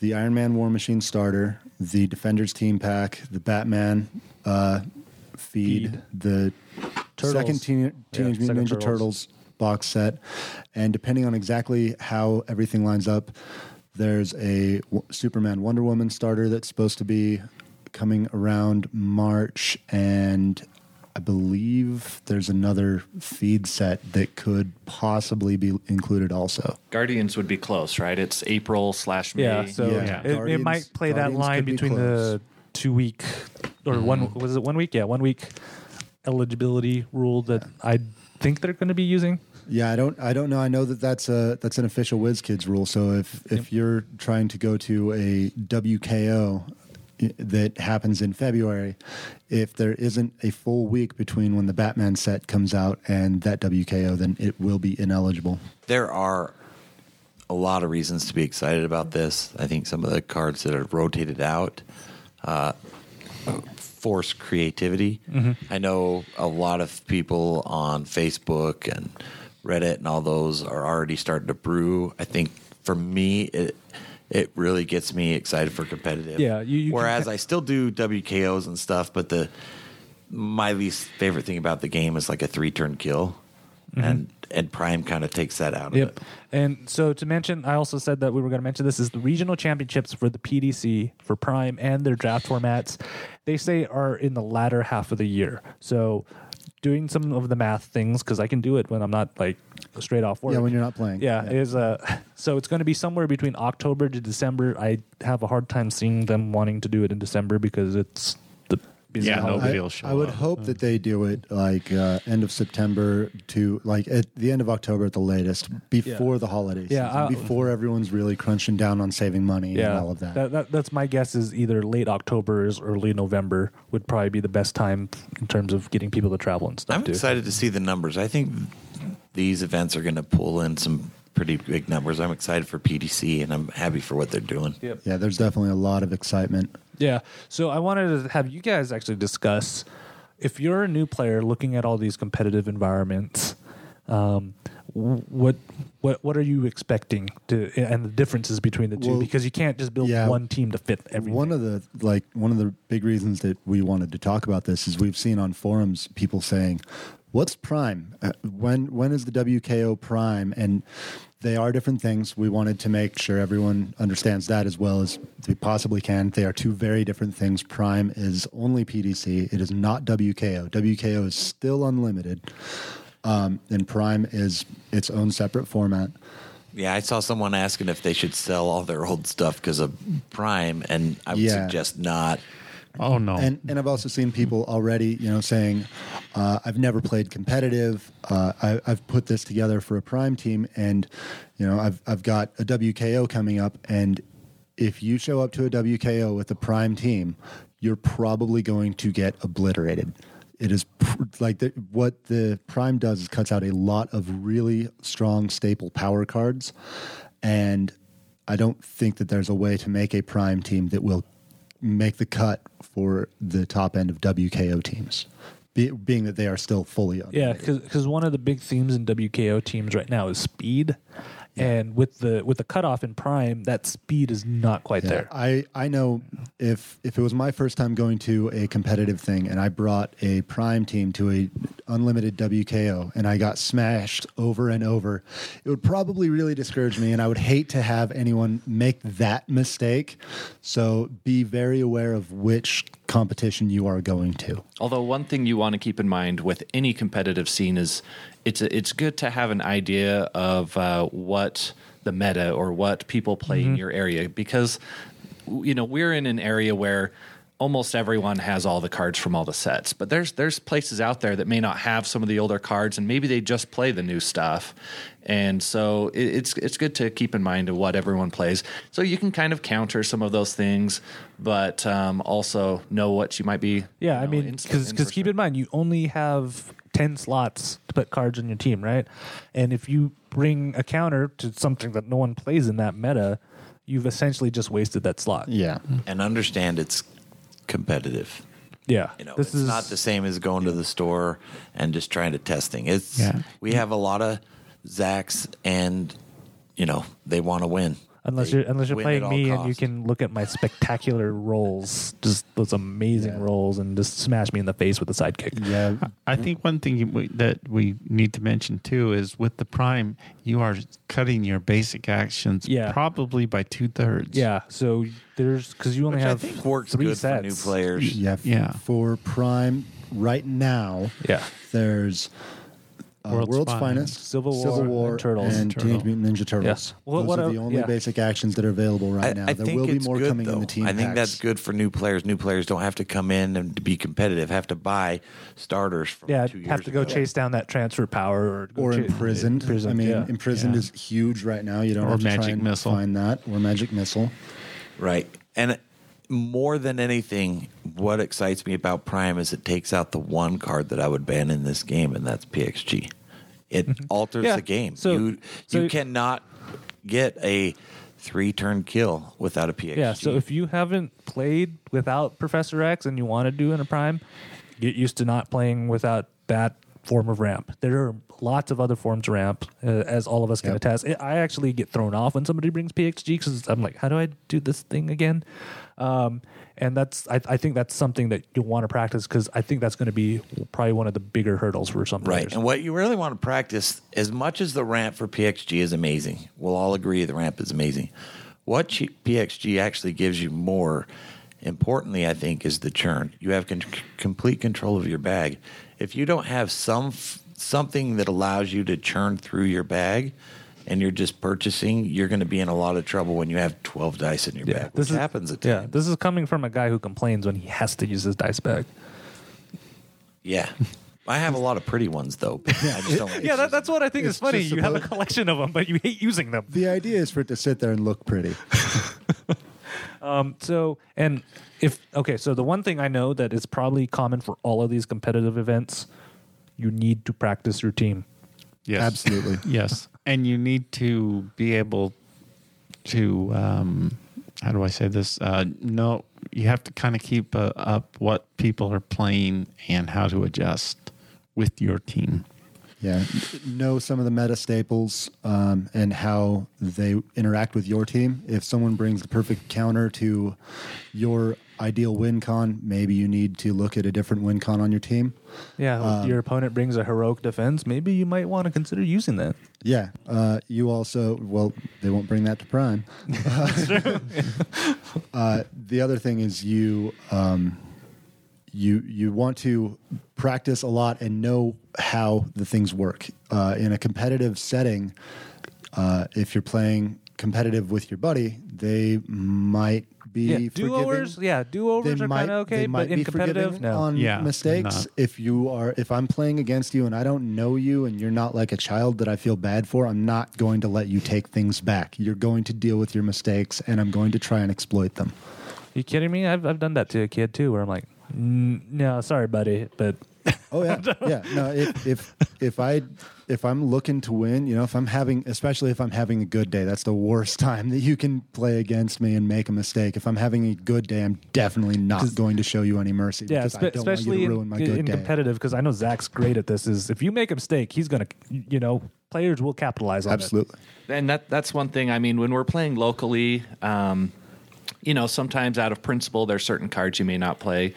[SPEAKER 2] the Iron Man War Machine starter, the Defenders team pack, the Batman uh, feed,
[SPEAKER 1] Feed.
[SPEAKER 2] the
[SPEAKER 1] Turtles.
[SPEAKER 2] second teen, Teenage
[SPEAKER 1] Yeah,
[SPEAKER 2] Mutant Ninja
[SPEAKER 1] Turtles.
[SPEAKER 2] Turtles box set, and depending on exactly how everything lines up, there's a w- Superman Wonder Woman starter that's supposed to be coming around March, and I believe there's another feed set that could possibly be included also.
[SPEAKER 3] Guardians would be close, right? It's April slash May.
[SPEAKER 1] Yeah. So
[SPEAKER 2] Yeah.
[SPEAKER 1] It, it might play that line
[SPEAKER 2] could be
[SPEAKER 1] between the two week or one mm-hmm. was it one week? Yeah, one week eligibility rule that I think they're going to be using.
[SPEAKER 2] Yeah, I don't. I don't know. I know that that's a that's an official WizKids rule. So if if you're trying to go to a WKO i- that happens in February, if there isn't a full week between when the Batman set comes out and that WKO, then it will be ineligible.
[SPEAKER 5] there are a lot of reasons to be excited about this. I think some of the cards that are rotated out uh, force creativity. I know a lot of people on Facebook and Reddit and all those are already starting to brew. I think for me, it it really gets me excited for competitive.
[SPEAKER 1] Yeah, you- you
[SPEAKER 5] Whereas
[SPEAKER 1] ca-
[SPEAKER 5] I still do WKOs and stuff, but the my least favorite thing about the game is like a three turn kill, mm-hmm. and and Prime kind of takes that out of
[SPEAKER 1] Yep.
[SPEAKER 5] it.
[SPEAKER 1] And so to mention, I also said that we were going to mention this is the regional championships for the PDC for Prime and their draft formats. They say are in the latter half of the year. So doing some of the math things because I can do it when I'm not like straight off work.
[SPEAKER 2] Yeah, when you're not playing.
[SPEAKER 1] Yeah, is uh so it's going to be somewhere between October to December. I have a hard time seeing them wanting to do it in December because it's busy
[SPEAKER 4] Yeah,
[SPEAKER 1] holiday.
[SPEAKER 4] nobody
[SPEAKER 2] I,
[SPEAKER 4] will show
[SPEAKER 2] I would
[SPEAKER 4] up.
[SPEAKER 2] hope that they do it like uh, end of September to like at the end of October at the latest, before the holidays.
[SPEAKER 1] Yeah, I-
[SPEAKER 2] before everyone's really crunching down on saving money and all of that.
[SPEAKER 1] That, That's my guess. Is either late October or early November would probably be the best time in terms of getting people to travel and stuff.
[SPEAKER 5] I'm
[SPEAKER 1] too.
[SPEAKER 5] excited to see the numbers. I think these events are going to pull in some pretty big numbers. I'm excited for PDC, and I'm happy for what they're doing.
[SPEAKER 1] Yep.
[SPEAKER 2] Yeah, there's definitely a lot of excitement.
[SPEAKER 1] Yeah. So I wanted to have you guys actually discuss if you're a new player looking at all these competitive environments, um, what what what are you expecting to and the differences between the two
[SPEAKER 2] Well,
[SPEAKER 1] because you can't just build
[SPEAKER 2] yeah.
[SPEAKER 1] one team to fit everything.
[SPEAKER 2] One of the like one of the big reasons that we wanted to talk about this is we've seen on forums people saying, "What's Prime? Uh, when when is the WKO Prime?" And they are different things. We wanted to make sure everyone understands that as well as we possibly can. They are two very different things. Prime is only PDC. It is not WKO. WKO is still unlimited. Um, and Prime is its own separate format.
[SPEAKER 5] Yeah, I saw someone asking if they should sell all their old stuff because of Prime, and I would
[SPEAKER 2] Yeah.
[SPEAKER 5] suggest not.
[SPEAKER 4] Oh no.
[SPEAKER 2] And and I've also seen people already, you know, saying, uh, "I've never played competitive. Uh, I, I've put this together for a prime team, and you know, I've I've got a WKO coming up, and if you show up to a WKO with a prime team, you're probably going to get obliterated." It is pr- like the, what the prime does is cuts out a lot of really strong staple power cards, and I don't think that there's a way to make a prime team that will make the cut for the top end of WKO teams, be, being that they are still fully on.
[SPEAKER 1] yeah, because one of the big themes in WKO teams right now is speed, and with the with the cutoff in Prime, that speed is not quite
[SPEAKER 2] Yeah,
[SPEAKER 1] there.
[SPEAKER 2] I, I know if if it was my first time going to a competitive thing and I brought a prime team to a unlimited WKO and I got smashed over and over, it would probably really discourage me and I would hate to have anyone make that mistake. So be very aware of which competition you are going to.
[SPEAKER 3] Although one thing you want to keep in mind with any competitive scene is it's it's good to have an idea of uh, what the meta or what people play in your area because you know we're in an area where almost everyone has all the cards from all the sets but there's there's places out there that may not have some of the older cards and maybe they just play the new stuff and so it, it's it's good to keep in mind of what everyone plays so you can kind of counter some of those things but um, also know what you might be
[SPEAKER 1] Yeah,
[SPEAKER 3] you
[SPEAKER 1] I mean,
[SPEAKER 3] in-
[SPEAKER 1] because keep in mind, you only have ten slots to put cards in your team, right? And if you bring a counter to something that no one plays in that meta, you've essentially just wasted that slot.
[SPEAKER 2] Yeah.
[SPEAKER 5] And understand it's competitive.
[SPEAKER 1] Yeah,
[SPEAKER 5] You know,
[SPEAKER 1] this
[SPEAKER 5] it's
[SPEAKER 1] is
[SPEAKER 5] not the same as going to the store and just trying to test thing. It's
[SPEAKER 4] Yeah.
[SPEAKER 5] we have a lot of Zacks, and you know they want to win.
[SPEAKER 1] Unless you're unless you're playing
[SPEAKER 5] at all
[SPEAKER 1] me and you can look at my spectacular rolls, just those amazing
[SPEAKER 2] Yeah.
[SPEAKER 1] rolls, and just smash me in the face with a sidekick.
[SPEAKER 2] Yeah.
[SPEAKER 4] I think one thing you- we, that we need to mention too is with the prime, you are cutting your basic actions
[SPEAKER 1] Yeah.
[SPEAKER 4] probably by two thirds.
[SPEAKER 1] Yeah, so there's because you only
[SPEAKER 5] Which I
[SPEAKER 1] have
[SPEAKER 5] think works
[SPEAKER 1] three
[SPEAKER 5] good
[SPEAKER 1] sets.
[SPEAKER 5] for new players.
[SPEAKER 2] Yeah.
[SPEAKER 4] Yeah.
[SPEAKER 2] For prime right now,
[SPEAKER 1] Yeah,
[SPEAKER 2] there's uh,
[SPEAKER 4] World's
[SPEAKER 2] World's,
[SPEAKER 4] Finest,
[SPEAKER 2] Finest,
[SPEAKER 1] Civil War, and Turtles.
[SPEAKER 2] and
[SPEAKER 4] Turtle.
[SPEAKER 2] Teenage Mutant Ninja Turtles.
[SPEAKER 1] Yes. Well,
[SPEAKER 2] Those
[SPEAKER 1] what
[SPEAKER 2] are
[SPEAKER 1] a-
[SPEAKER 2] the only
[SPEAKER 1] yeah.
[SPEAKER 2] basic actions that are available right now.
[SPEAKER 5] I, I
[SPEAKER 2] there will be more
[SPEAKER 5] good,
[SPEAKER 2] coming
[SPEAKER 5] though.
[SPEAKER 2] in the team
[SPEAKER 5] I think
[SPEAKER 2] packs.
[SPEAKER 5] that's good for new players. New players don't have to come in and be competitive. Have to buy starters from
[SPEAKER 1] yeah.
[SPEAKER 5] two years
[SPEAKER 1] Have to go
[SPEAKER 5] ago.
[SPEAKER 1] chase down that transfer power or go
[SPEAKER 2] Or
[SPEAKER 1] cha-
[SPEAKER 2] imprisoned.
[SPEAKER 1] imprisoned,
[SPEAKER 2] I mean,
[SPEAKER 1] yeah.
[SPEAKER 2] imprisoned
[SPEAKER 4] Yeah.
[SPEAKER 2] is huge right now. You don't
[SPEAKER 4] Or
[SPEAKER 2] have to try
[SPEAKER 4] Magic
[SPEAKER 2] and
[SPEAKER 4] Missile.
[SPEAKER 2] find that. Or magic missile.
[SPEAKER 5] Right. And more than anything, what excites me about Prime is it takes out the one card that I would ban in this game, and that's PXG. It alters
[SPEAKER 1] Mm-hmm. Yeah.
[SPEAKER 5] the game.
[SPEAKER 1] So-
[SPEAKER 5] you
[SPEAKER 1] so-
[SPEAKER 5] you cannot get a three turn kill without a PXG.
[SPEAKER 1] Yeah, so if you haven't played without Professor X and you want to do in a prime, get used to not playing without that form of ramp. There are lots of other forms of ramp, uh, as all of us can
[SPEAKER 2] Yep.
[SPEAKER 1] attest. I I actually get thrown off when somebody brings PXG because I'm like, how do I do this thing again? Um, and that's I, I think that's something that you'll want to practice because I think that's going to be probably one of the bigger hurdles for some
[SPEAKER 5] Right. And what you really want to practice, as much as the ramp for PXG is amazing, we'll all agree the ramp is amazing. What PXG actually gives you more, importantly, I think, is the churn. You have con- complete control of your bag. If you don't have some f- something that allows you to churn through your bag, and you're just purchasing, you're going to be in a lot of trouble when you have 12 dice in your bag, This
[SPEAKER 1] is,
[SPEAKER 5] happens at
[SPEAKER 1] yeah.
[SPEAKER 5] times.
[SPEAKER 1] This is coming from a guy who complains when he has to use his dice bag.
[SPEAKER 5] Yeah. I have a lot of pretty ones, though. I just don't like
[SPEAKER 1] Yeah, that, that's what I think is funny. You have a collection of them, but you hate using them.
[SPEAKER 2] The idea is for it to sit there and look pretty.
[SPEAKER 1] Um, so, and if okay, so the one thing I know that is probably common for all of these competitive events, you need to practice your team.
[SPEAKER 4] Yes.
[SPEAKER 2] Absolutely.
[SPEAKER 4] Yes. And you need to be able to um, how do I say this? Uh, no, you have to kind of keep uh, up what people are playing and how to adjust with your team.
[SPEAKER 2] Yeah, know some of the meta staples um, and how they interact with your team. If someone brings the perfect counter to your ideal win con, maybe you need to look at a different win con on your team.
[SPEAKER 1] Yeah,
[SPEAKER 2] Um,
[SPEAKER 1] your opponent brings a heroic defense. Maybe you might want to consider using that.
[SPEAKER 2] Yeah, uh, you also well, they won't bring that to Prime. uh, the other thing is you um, you you want to practice a lot and know how the things work uh, in a competitive setting. Uh, if you're playing competitive with your buddy, they might be
[SPEAKER 1] Yeah, do overs.
[SPEAKER 2] forgiving.
[SPEAKER 1] Yeah, do overs
[SPEAKER 2] They
[SPEAKER 1] are kind of okay,
[SPEAKER 2] they
[SPEAKER 1] but
[SPEAKER 2] might
[SPEAKER 1] in
[SPEAKER 2] be
[SPEAKER 1] competitive,
[SPEAKER 2] forgiving
[SPEAKER 1] no.
[SPEAKER 2] on
[SPEAKER 4] Yeah,
[SPEAKER 2] mistakes.
[SPEAKER 4] not.
[SPEAKER 2] If you are, if I'm playing against you and I don't know you and you're not like a child that I feel bad for, I'm not going to let you take things back. You're going to deal with your mistakes, and I'm going to try and exploit them.
[SPEAKER 1] you kidding me? I've I've done that to a kid too, where I'm like, "Mm, no, sorry, buddy, but
[SPEAKER 2] Oh yeah, yeah. No, if if if I if I'm looking to win, you know, if I'm having, especially if I'm having a good day, that's the worst time that you can play against me and make a mistake. If I'm having a good day, I'm definitely not going to show you any mercy.
[SPEAKER 1] yeah,
[SPEAKER 2] because
[SPEAKER 1] spe-
[SPEAKER 2] I don't want you
[SPEAKER 1] especially
[SPEAKER 2] to
[SPEAKER 1] in,
[SPEAKER 2] ruin my
[SPEAKER 1] in,
[SPEAKER 2] good
[SPEAKER 1] in
[SPEAKER 2] day.
[SPEAKER 1] competitive, because I know Zach's great at this. Is if you make a mistake, he's gonna, you know, players will capitalize on it.
[SPEAKER 2] Absolutely.
[SPEAKER 3] and that that's one thing. I mean, when we're playing locally, um, you know, sometimes out of principle, there's certain cards you may not play.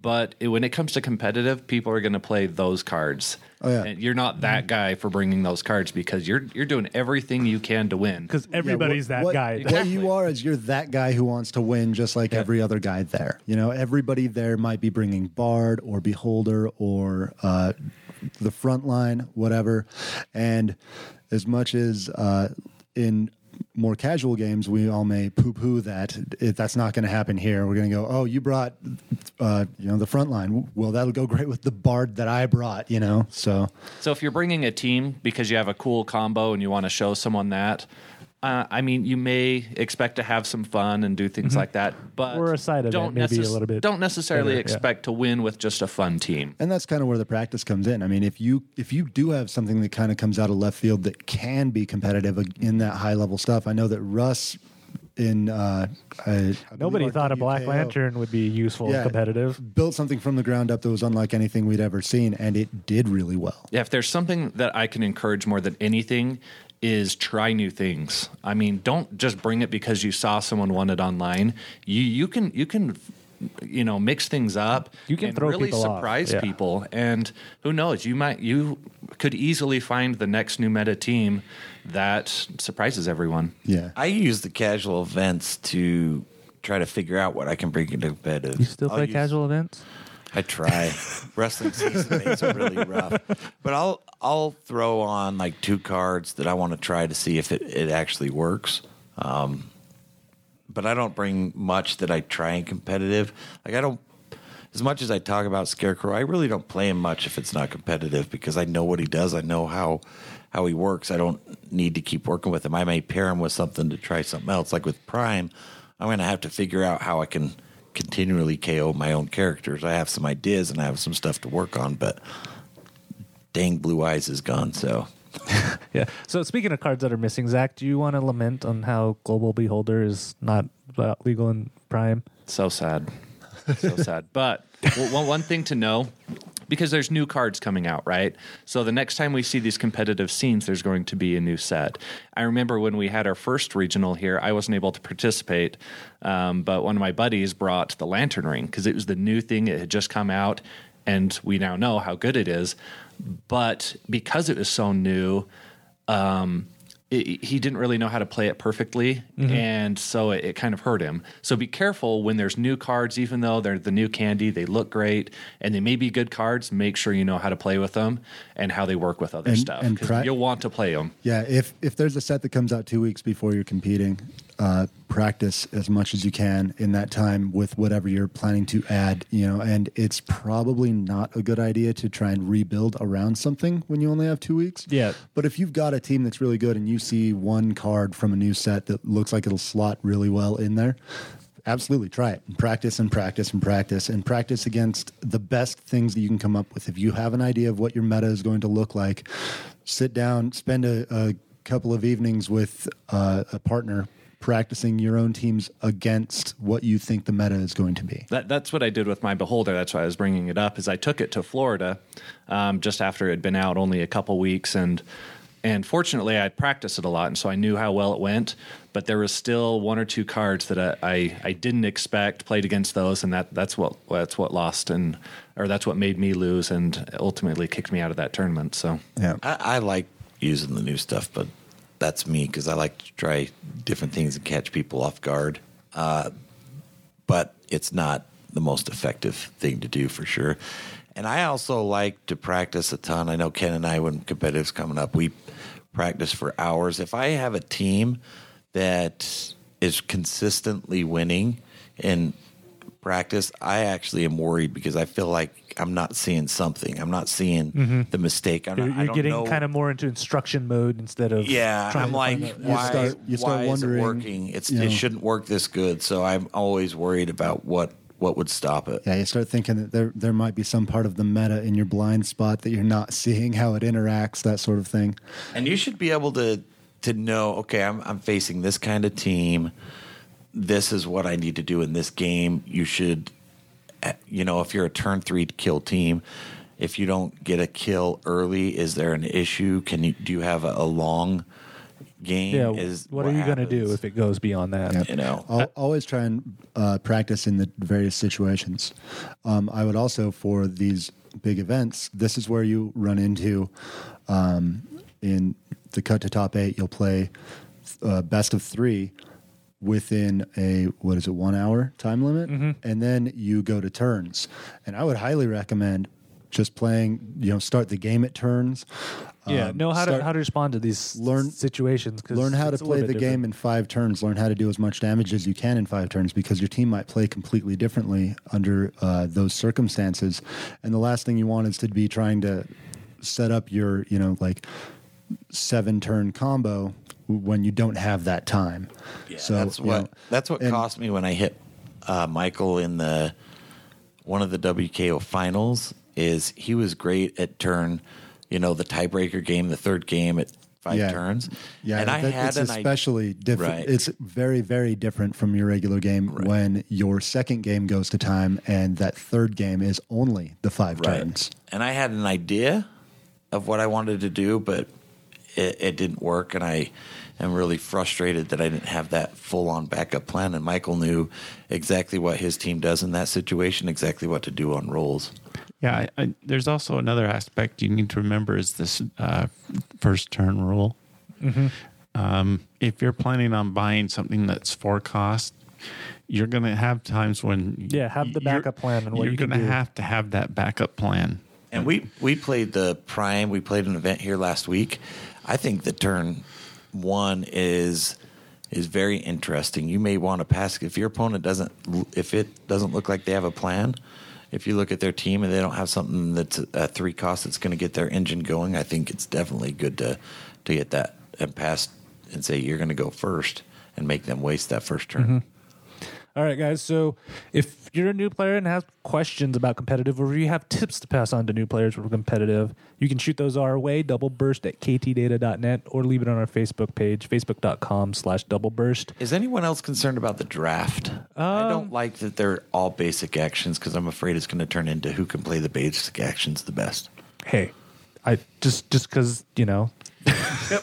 [SPEAKER 3] But it, when it comes to competitive, people are going to play those cards.
[SPEAKER 2] Oh, yeah.
[SPEAKER 3] and you're not that guy for bringing those cards because you're you're doing everything you can to win.
[SPEAKER 1] Because
[SPEAKER 2] Yeah,
[SPEAKER 1] everybody's
[SPEAKER 2] what-
[SPEAKER 1] that
[SPEAKER 2] what,
[SPEAKER 1] guy.
[SPEAKER 2] What you are is you're that guy who wants to win, just like every other guy there. You know, everybody there might be bringing Bard or Beholder or uh, the front line, whatever. And as much as uh, in more casual games, we all may poo-poo that it, that's not going to happen here. We're going to go, oh, you brought, uh, you know, the front line. Well, that'll go great with the Bard that I brought. You know, so
[SPEAKER 3] So if you're bringing a team because you have a cool combo and you want to show someone that, uh, I mean, you may expect to have some fun and do things like that, but
[SPEAKER 1] Or a side event,
[SPEAKER 3] don't
[SPEAKER 1] maybe a little bit
[SPEAKER 3] Don't necessarily
[SPEAKER 1] better, yeah.
[SPEAKER 3] expect to win with just a fun team.
[SPEAKER 2] and that's kind of where the practice comes in. I mean, if you if you do have something that kind of comes out of left field that can be competitive in that high level stuff, I know that Russ in uh, I, I
[SPEAKER 1] Nobody thought a Black
[SPEAKER 2] WKO
[SPEAKER 1] Lantern would be useful
[SPEAKER 2] Yeah.
[SPEAKER 1] competitive.
[SPEAKER 2] built something from the ground up that was unlike anything we'd ever seen, and it did really well.
[SPEAKER 3] Yeah, if there's something that I can encourage more than anything is try new things. I mean, don't just bring it because you saw someone want it online. You you can you can you know mix things up.
[SPEAKER 1] You can
[SPEAKER 3] and
[SPEAKER 1] throw
[SPEAKER 3] really
[SPEAKER 1] people off,
[SPEAKER 3] surprise
[SPEAKER 1] yeah.
[SPEAKER 3] people, and who knows? You might you could easily find the next new meta team that surprises everyone.
[SPEAKER 2] Yeah,
[SPEAKER 5] I use the casual events to try to figure out what I can bring into competitive.
[SPEAKER 1] You still
[SPEAKER 5] I'll
[SPEAKER 1] play
[SPEAKER 5] use-
[SPEAKER 1] casual events?
[SPEAKER 5] I try. Wrestling season makes it really rough, but I'll I'll throw on like two cards that I want to try to see if it, it actually works. Um, but I don't bring much that I try in competitive. Like I don't. As much as I talk about Scarecrow, I really don't play him much if it's not competitive because I know what he does. I know how how he works. I don't need to keep working with him. I may pair him with something to try something else. Like with Prime, I'm going to have to figure out how I can continually KO my own characters. I have some ideas and I have some stuff to work on, but dang, Blue Eyes is gone. So
[SPEAKER 1] Yeah. So speaking of cards that are missing, Zach, do you want to lament on how Global Beholder is not uh, legal in Prime?
[SPEAKER 3] So sad. So sad. But well, one, one thing to know because there's new cards coming out, right? So the next time we see these competitive scenes, there's going to be a new set. I remember when we had our first regional here, I wasn't able to participate, um, but one of my buddies brought the Lantern Ring because it was the new thing. It had just come out, and we now know how good it is. But because it was so new, um, it, he didn't really know how to play it perfectly, mm-hmm. and so it, it kind of hurt him. So be careful when there's new cards, even though they're the new candy, they look great and they may be good cards. Make sure you know how to play with them and how they work with other
[SPEAKER 2] And-
[SPEAKER 3] stuff.
[SPEAKER 2] and pri-
[SPEAKER 3] you'll want to play them.
[SPEAKER 2] Yeah, if if there's a set that comes out two weeks before you're competing, uh, practice as much as you can in that time with whatever you're planning to add. You know, and it's probably not a good idea to try and rebuild around something when you only have two weeks.
[SPEAKER 1] Yeah.
[SPEAKER 2] But if you've got a team that's really good and you see one card from a new set that looks like it'll slot really well in there. Absolutely, try it and practice and practice and practice and practice against the best things that you can come up with. If you have an idea of what your meta is going to look like, sit down, spend a, a couple of evenings with uh, a partner practicing your own teams against what you think the meta is going to be.
[SPEAKER 3] That, that's what I did with my beholder. That's why I was bringing it up. Is I took it to Florida um, just after it had been out only a couple weeks, and and fortunately I'd practiced it a lot, and so I knew how well it went. But there was still one or two cards that I, I, I didn't expect. Played against those, and that that's what that's what lost and or that's what made me lose, and ultimately kicked me out of that tournament. So
[SPEAKER 2] Yeah.
[SPEAKER 5] I, I like using the new stuff, but that's me because I like to try different things and catch people off guard. Uh, but it's not the most effective thing to do for sure. And I also like to practice a ton. I know Ken and I, when competitive's coming up, we practice for hours. If I have a team that is consistently winning in practice, I actually am worried because I feel like I'm not seeing something. I'm not seeing mm-hmm. the mistake. I'm
[SPEAKER 1] You're,
[SPEAKER 5] not, I
[SPEAKER 1] you're
[SPEAKER 5] don't
[SPEAKER 1] getting
[SPEAKER 5] know.
[SPEAKER 1] kind of more into instruction mode instead of
[SPEAKER 5] Yeah,
[SPEAKER 1] trying
[SPEAKER 5] I'm
[SPEAKER 1] to
[SPEAKER 5] like,
[SPEAKER 1] find a-
[SPEAKER 2] You
[SPEAKER 5] why,
[SPEAKER 2] start- you start
[SPEAKER 5] why
[SPEAKER 2] wondering,
[SPEAKER 5] is it working? It's
[SPEAKER 2] you know-
[SPEAKER 5] it shouldn't work this good. So I'm always worried about what what would stop it.
[SPEAKER 2] Yeah, you start thinking that there there might be some part of the meta in your blind spot that you're not seeing how it interacts, that sort of thing.
[SPEAKER 5] And you should be able to to know, okay, I'm I'm facing this kind of team. This is what I need to do in this game. You should, uh, you know, if you're a turn three kill team, if you don't get a kill early, is there an issue? Can you do you have a, a long game?
[SPEAKER 1] yeah.
[SPEAKER 5] is
[SPEAKER 1] what, are you going to do if it goes beyond that?
[SPEAKER 2] Yep.
[SPEAKER 5] you know?
[SPEAKER 2] I'll always try and uh, practice in the various situations. Um, I would also, for these big events, this is where you run into um, in the cut to top eight, you'll play uh, best of three within a what is it one hour time limit? And then you go to turns. And i would highly recommend just playing you know start the game at turns.
[SPEAKER 1] Yeah,
[SPEAKER 2] Um,
[SPEAKER 1] know how to how to respond to these
[SPEAKER 2] learn-
[SPEAKER 1] situations.
[SPEAKER 2] learn how to
[SPEAKER 1] it's a little
[SPEAKER 2] play the
[SPEAKER 1] bit
[SPEAKER 2] game in five turns. Learn how to do as much damage as you can in five turns because your team might play completely differently under uh, those circumstances. And the last thing you want is to be trying to set up your you know like seven turn combo when you don't have that time so
[SPEAKER 5] that's what
[SPEAKER 2] know,
[SPEAKER 5] that's what
[SPEAKER 2] and-
[SPEAKER 5] cost me when I hit uh, Michael in the one of the WKO finals. Is he was great at turn, you know, the tiebreaker game, the third game at five
[SPEAKER 2] Yeah.
[SPEAKER 5] turns.
[SPEAKER 2] Yeah,
[SPEAKER 5] and I
[SPEAKER 2] that-
[SPEAKER 5] had
[SPEAKER 2] it's
[SPEAKER 5] an
[SPEAKER 2] especially different.
[SPEAKER 5] Right.
[SPEAKER 2] It's very, very different from your regular game when your second game goes to time and that third game is only the five turns.
[SPEAKER 5] And I had an idea of what I wanted to do, but it, it didn't work. And I am really frustrated that I didn't have that full on backup plan. And Michael knew exactly what his team does in that situation, exactly what to do on rolls.
[SPEAKER 4] Yeah, I, I, there's also another aspect you need to remember is this uh, first turn rule. Um, if you're planning on buying something that's four cost, you're going to have times when
[SPEAKER 1] Yeah, have the
[SPEAKER 4] you're-
[SPEAKER 1] backup plan and what
[SPEAKER 4] you're
[SPEAKER 1] you
[SPEAKER 4] gonna have to have that backup plan.
[SPEAKER 5] And we we played the prime. We played an event here last week. I think the turn one is is very interesting. You may want to pass if your opponent doesn't if it doesn't look like they have a plan. If you look at their team and they don't have something that's a three cost that's going to get their engine going, I think it's definitely good to to get that and pass and say you're going to go first and make them waste that first turn. Mm-hmm.
[SPEAKER 1] All right, guys. So if you're a new player and have questions about competitive, or if you have tips to pass on to new players who are competitive, you can shoot those our way, double burst at ktdata.net, or leave it on our Facebook page, facebook.com slash double burst.
[SPEAKER 5] Is anyone else concerned about the draft? I don't um, like that they're all basic actions because I'm afraid it's going to turn into who can play the basic actions the best.
[SPEAKER 1] Hey, I just just because, you know,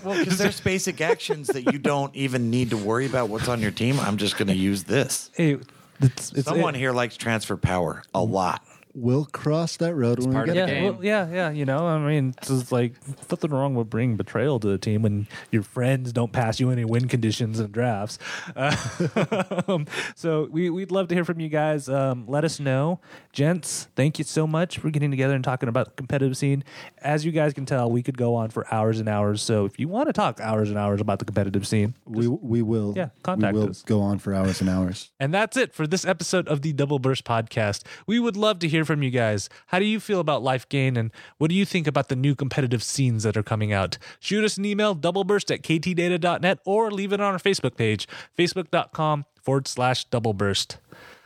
[SPEAKER 5] well, because there's basic actions that you don't even need to worry about what's on your team. I'm just going to use this.
[SPEAKER 1] hey, it's, it's
[SPEAKER 5] Someone
[SPEAKER 1] it-
[SPEAKER 5] here likes transfer power a lot.
[SPEAKER 2] We'll cross that road when we
[SPEAKER 3] part
[SPEAKER 2] get
[SPEAKER 3] of
[SPEAKER 2] there.
[SPEAKER 3] the
[SPEAKER 1] Yeah,
[SPEAKER 3] game.
[SPEAKER 1] well, yeah, yeah. You know, I mean, it's like nothing wrong with bringing betrayal to the team when your friends don't pass you any win conditions and drafts. Uh, so we we'd love to hear from you guys. Um, let us know, gents. Thank you so much for getting together and talking about the competitive scene. As you guys can tell, we could go on for hours and hours. So if you want to talk hours and hours about the competitive scene,
[SPEAKER 2] We, we will.
[SPEAKER 1] Yeah, contact
[SPEAKER 2] we will
[SPEAKER 1] us.
[SPEAKER 2] go on for hours and hours.
[SPEAKER 1] And that's it for this episode of the Double Burst Podcast. We would love to from you guys. How do you feel about Life Gain and what do you think about the new competitive scenes that are coming out? Shoot us an email, doubleburst at ktdata.net, or leave it on our Facebook page, facebook.com forward slash doubleburst.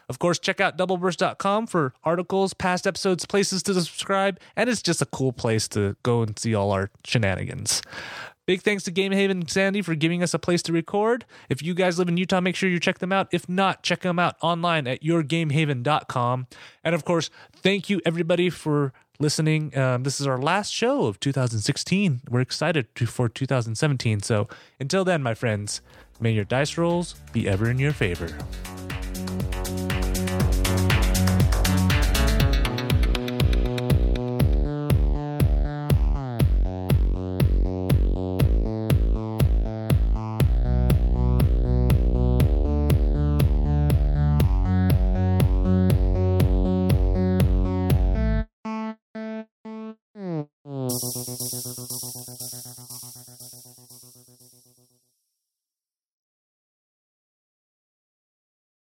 [SPEAKER 1] Of course, check out doubleburst.com for articles, past episodes, places to subscribe, and it's just a cool place to go and see all our shenanigans. Big thanks to Game Haven Sandy for giving us a place to record. If you guys live in Utah, make sure you check them out. If not, check them out online at yourgamehaven.com. And of course, thank you everybody for listening. Um, this is our last show of 2016. We're excited to, for 2017. So until then, my friends, may your dice rolls be ever in your favor.